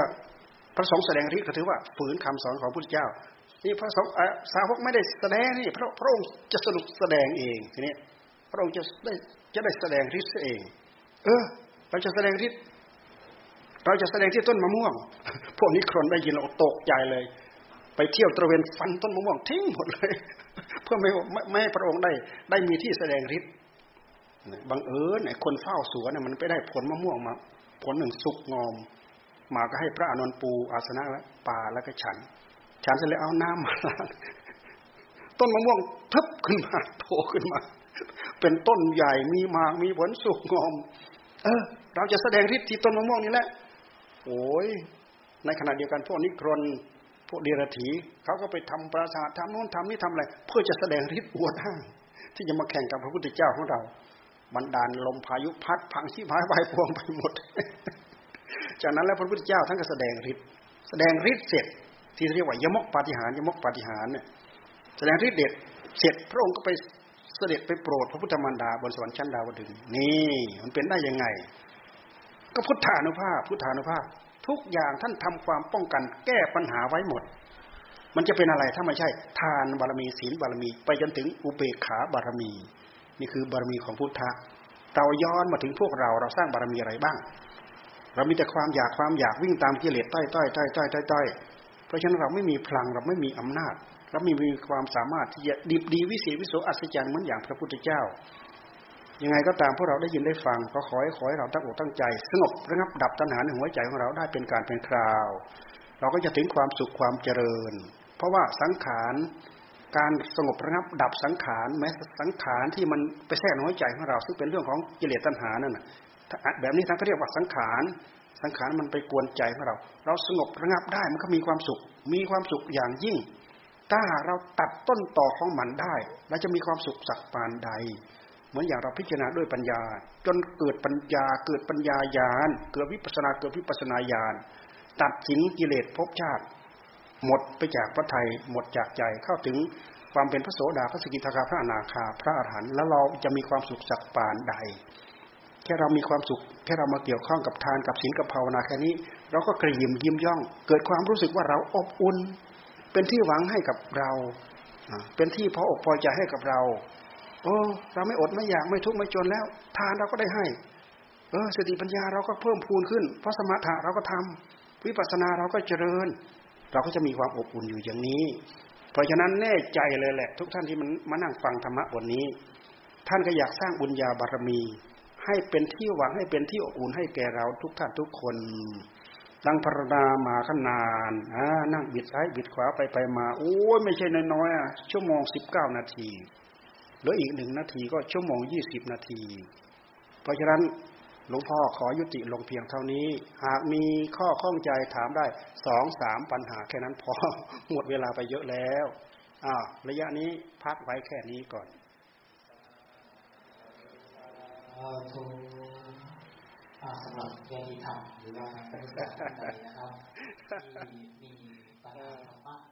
พระสงฆ์แสดงฤทธิ์ก็ถือว่าฝืนคำสอนของพระพุทธเจ้านี่พระสงฆ์สาวกไม่ได้แสดงนี่พระพระองค์จะสรุปแสดงเองทีนี้ พระองค์จะได้จะได้แสดงฤทธิ์เอง เออ เราจะแสดงฤทธิ์เราจะแสดงที่ต้นมะม่วง พวกนี้คนได้ยินเราตกใจเลย ไปเที่ยวตระเวนฟันต้นมะม่วงทิ้งหมดเลย เพื่อไม่ไม่ให้พระองค์ได้ ได้มีที่แสดงฤทธิ์บังเอิญไอ้คนเฝ้าสวนเนี่ยมันไปได้ผลมะม่วงมา ผลหนึ่งสุกงอม มาก็ให้พระอนุนปูอาสนะแล้วป่าแล้วก็ฉัน ฉันเสร็จแล้วเอาน้ำมาล้างต้นมะม่วงทึบขึ้นมาโผล่ขึ้นมา เป็นต้นใหญ่มีหมากมีผลสุกงอม เออ เราจะแสดงฤทธิ์ที่ต้นมะม่วงนี่แหละโอ้ยในขณะเดียวกันพวกนิครนพวกเดรัจฉีเขาก็ไปทำปราสาททำโน้นทำนี่ทำอะไรเพื่อจะแสดงฤทธิ์อวดอ้างที่จะมาแข่งกับพระพุทธเจ้าของเราบันดาลลมพายุพัดพังชีพายไปพวงไปหมด จากนั้นแล้วพระพุทธเจ้าท่านก็แสดงฤทธิ์แสดงฤทธิ์เสร็จ ที่เรียกว่ายมกปาฏิหารยมกปาฏิหารเนี่ยแสดงฤทธิ์เด็ดเสร็จพระองค์ก็ไป สด็จไปโปรดพระพุทธมารดาบนสวรรค์ชั้นดาวดึงนี่มันเป็นได้ยังไง ก็พุทธานุภาพ พุทธานุภาพ ทุกอย่างท่านทำความป้องกัน แก้ปัญหาไว้หมด มันจะเป็นอะไรถ้าไม่ใช่ ทานบารมีศีลบารมี ไปจนถึงอุเบกขาบารมี นี่คือบารมีของพุทธะเราย้อนมาถึงพวกเราเราสร้างบารมีอะไรบ้าง เรามีแต่ความอยากความอยากวิ่งตามกิเลสต้อยต้อยต้อยต้อยต้อยต้อยเพราะฉะนั้นเราไม่มีพลังเราไม่มีอำนาจ เราไม่มีความสามารถที่จะดีดีวิเศษวิโสอัศจรรย์เหมือนอย่างพระพุทธเจ้า ยังไงก็ตามพวกเราได้ยินได้ฟังก็ขอให้ขอให้เราตั้งอกตั้งใจ สงบระงับดับตัณหาในหัวใจของเราได้เป็นการเป็นคราว เราก็จะถึงความสุขความเจริญ เพราะว่าสังขารการสงบระงับดับสังขารแม้สังขารที่มันไปแทรกในหัวใจของเรา ซึ่งเป็นเรื่องของกิเลสตัณหานั่นแบบนี้ท่านก็เรียกว่าสังขารสังขารมันไปกวนใจของเรา เราสงบระงับได้มันก็มีความสุข มีความสุขอย่างยิ่ง ถ้าเราตัดต้นต่อของมันได้เราจะมีความสุขสักปานใด เหมือนอย่างเราพิจารณาด้วยปัญญา จนเกิดปัญญาเกิดปัญญาญาณเกิดวิปัสนาเกิดวิปัสนาญาณตัดสินกิเลสภพชาติ หมดไปจากพระไทยหมดจากใจเข้าถึงความเป็นพระโสดาพระสกิทาคาพระอนาคาพระอรหันต์แล้วเราจะมีความสุขสักปานใด แค่เรามีความสุข แค่เรามาเกี่ยวข้องกับทานกับศีลกับภาวนาแค่นี้ เราก็กระยิมยิ้มย่อง เกิดความรู้สึกว่าเราอบอุ่น เป็นที่หวังให้กับเราเป็นที่พออกพอใจให้กับเรา โอ้เราไม่อดไม่อยากไม่ทุกข์ไม่จนแล้ว ทานเราก็ได้ให้ เออสติปัญญาเราก็เพิ่มพูนขึ้น เพราะสมถะเราก็ทำวิปัสสนาเราก็เจริญ เราก็จะมีความอบอุ่นอยู่อย่างนี้ เพราะฉะนั้นแน่ใจเลยแหละ ทุกท่านที่มันมานั่งฟังธรรมะบทนี้ ท่านก็อยากสร้างบุญญาบารมี ให้เป็นที่หวังให้เป็นที่อบอุ่นให้แก่เราทุกท่านทุกคน ดังพระดามาขนานอ่านั่งบิดซ้ายบิดขวาไปไปมา โอ้ยไม่ใช่น้อยๆอะชั่วโมงสิบเก้านาทีเหลืออีกหนึ่งนาทีก็ชั่วโมงยี่สิบนาที เพราะฉะนั้นหลวงพ่อขอยุติลงเพียงเท่านี้ หากมีข้อข้องใจถามได้สองสามปัญหาแค่นั้นพอหมดเวลาไปเยอะแล้วอ่าระยะนี้พักไว้แค่นี้ก่อน สำหรับเรียนธรรมหรือว่านักปฏิบัติท่านใดนะครับที่มีปัญหาธรรมะ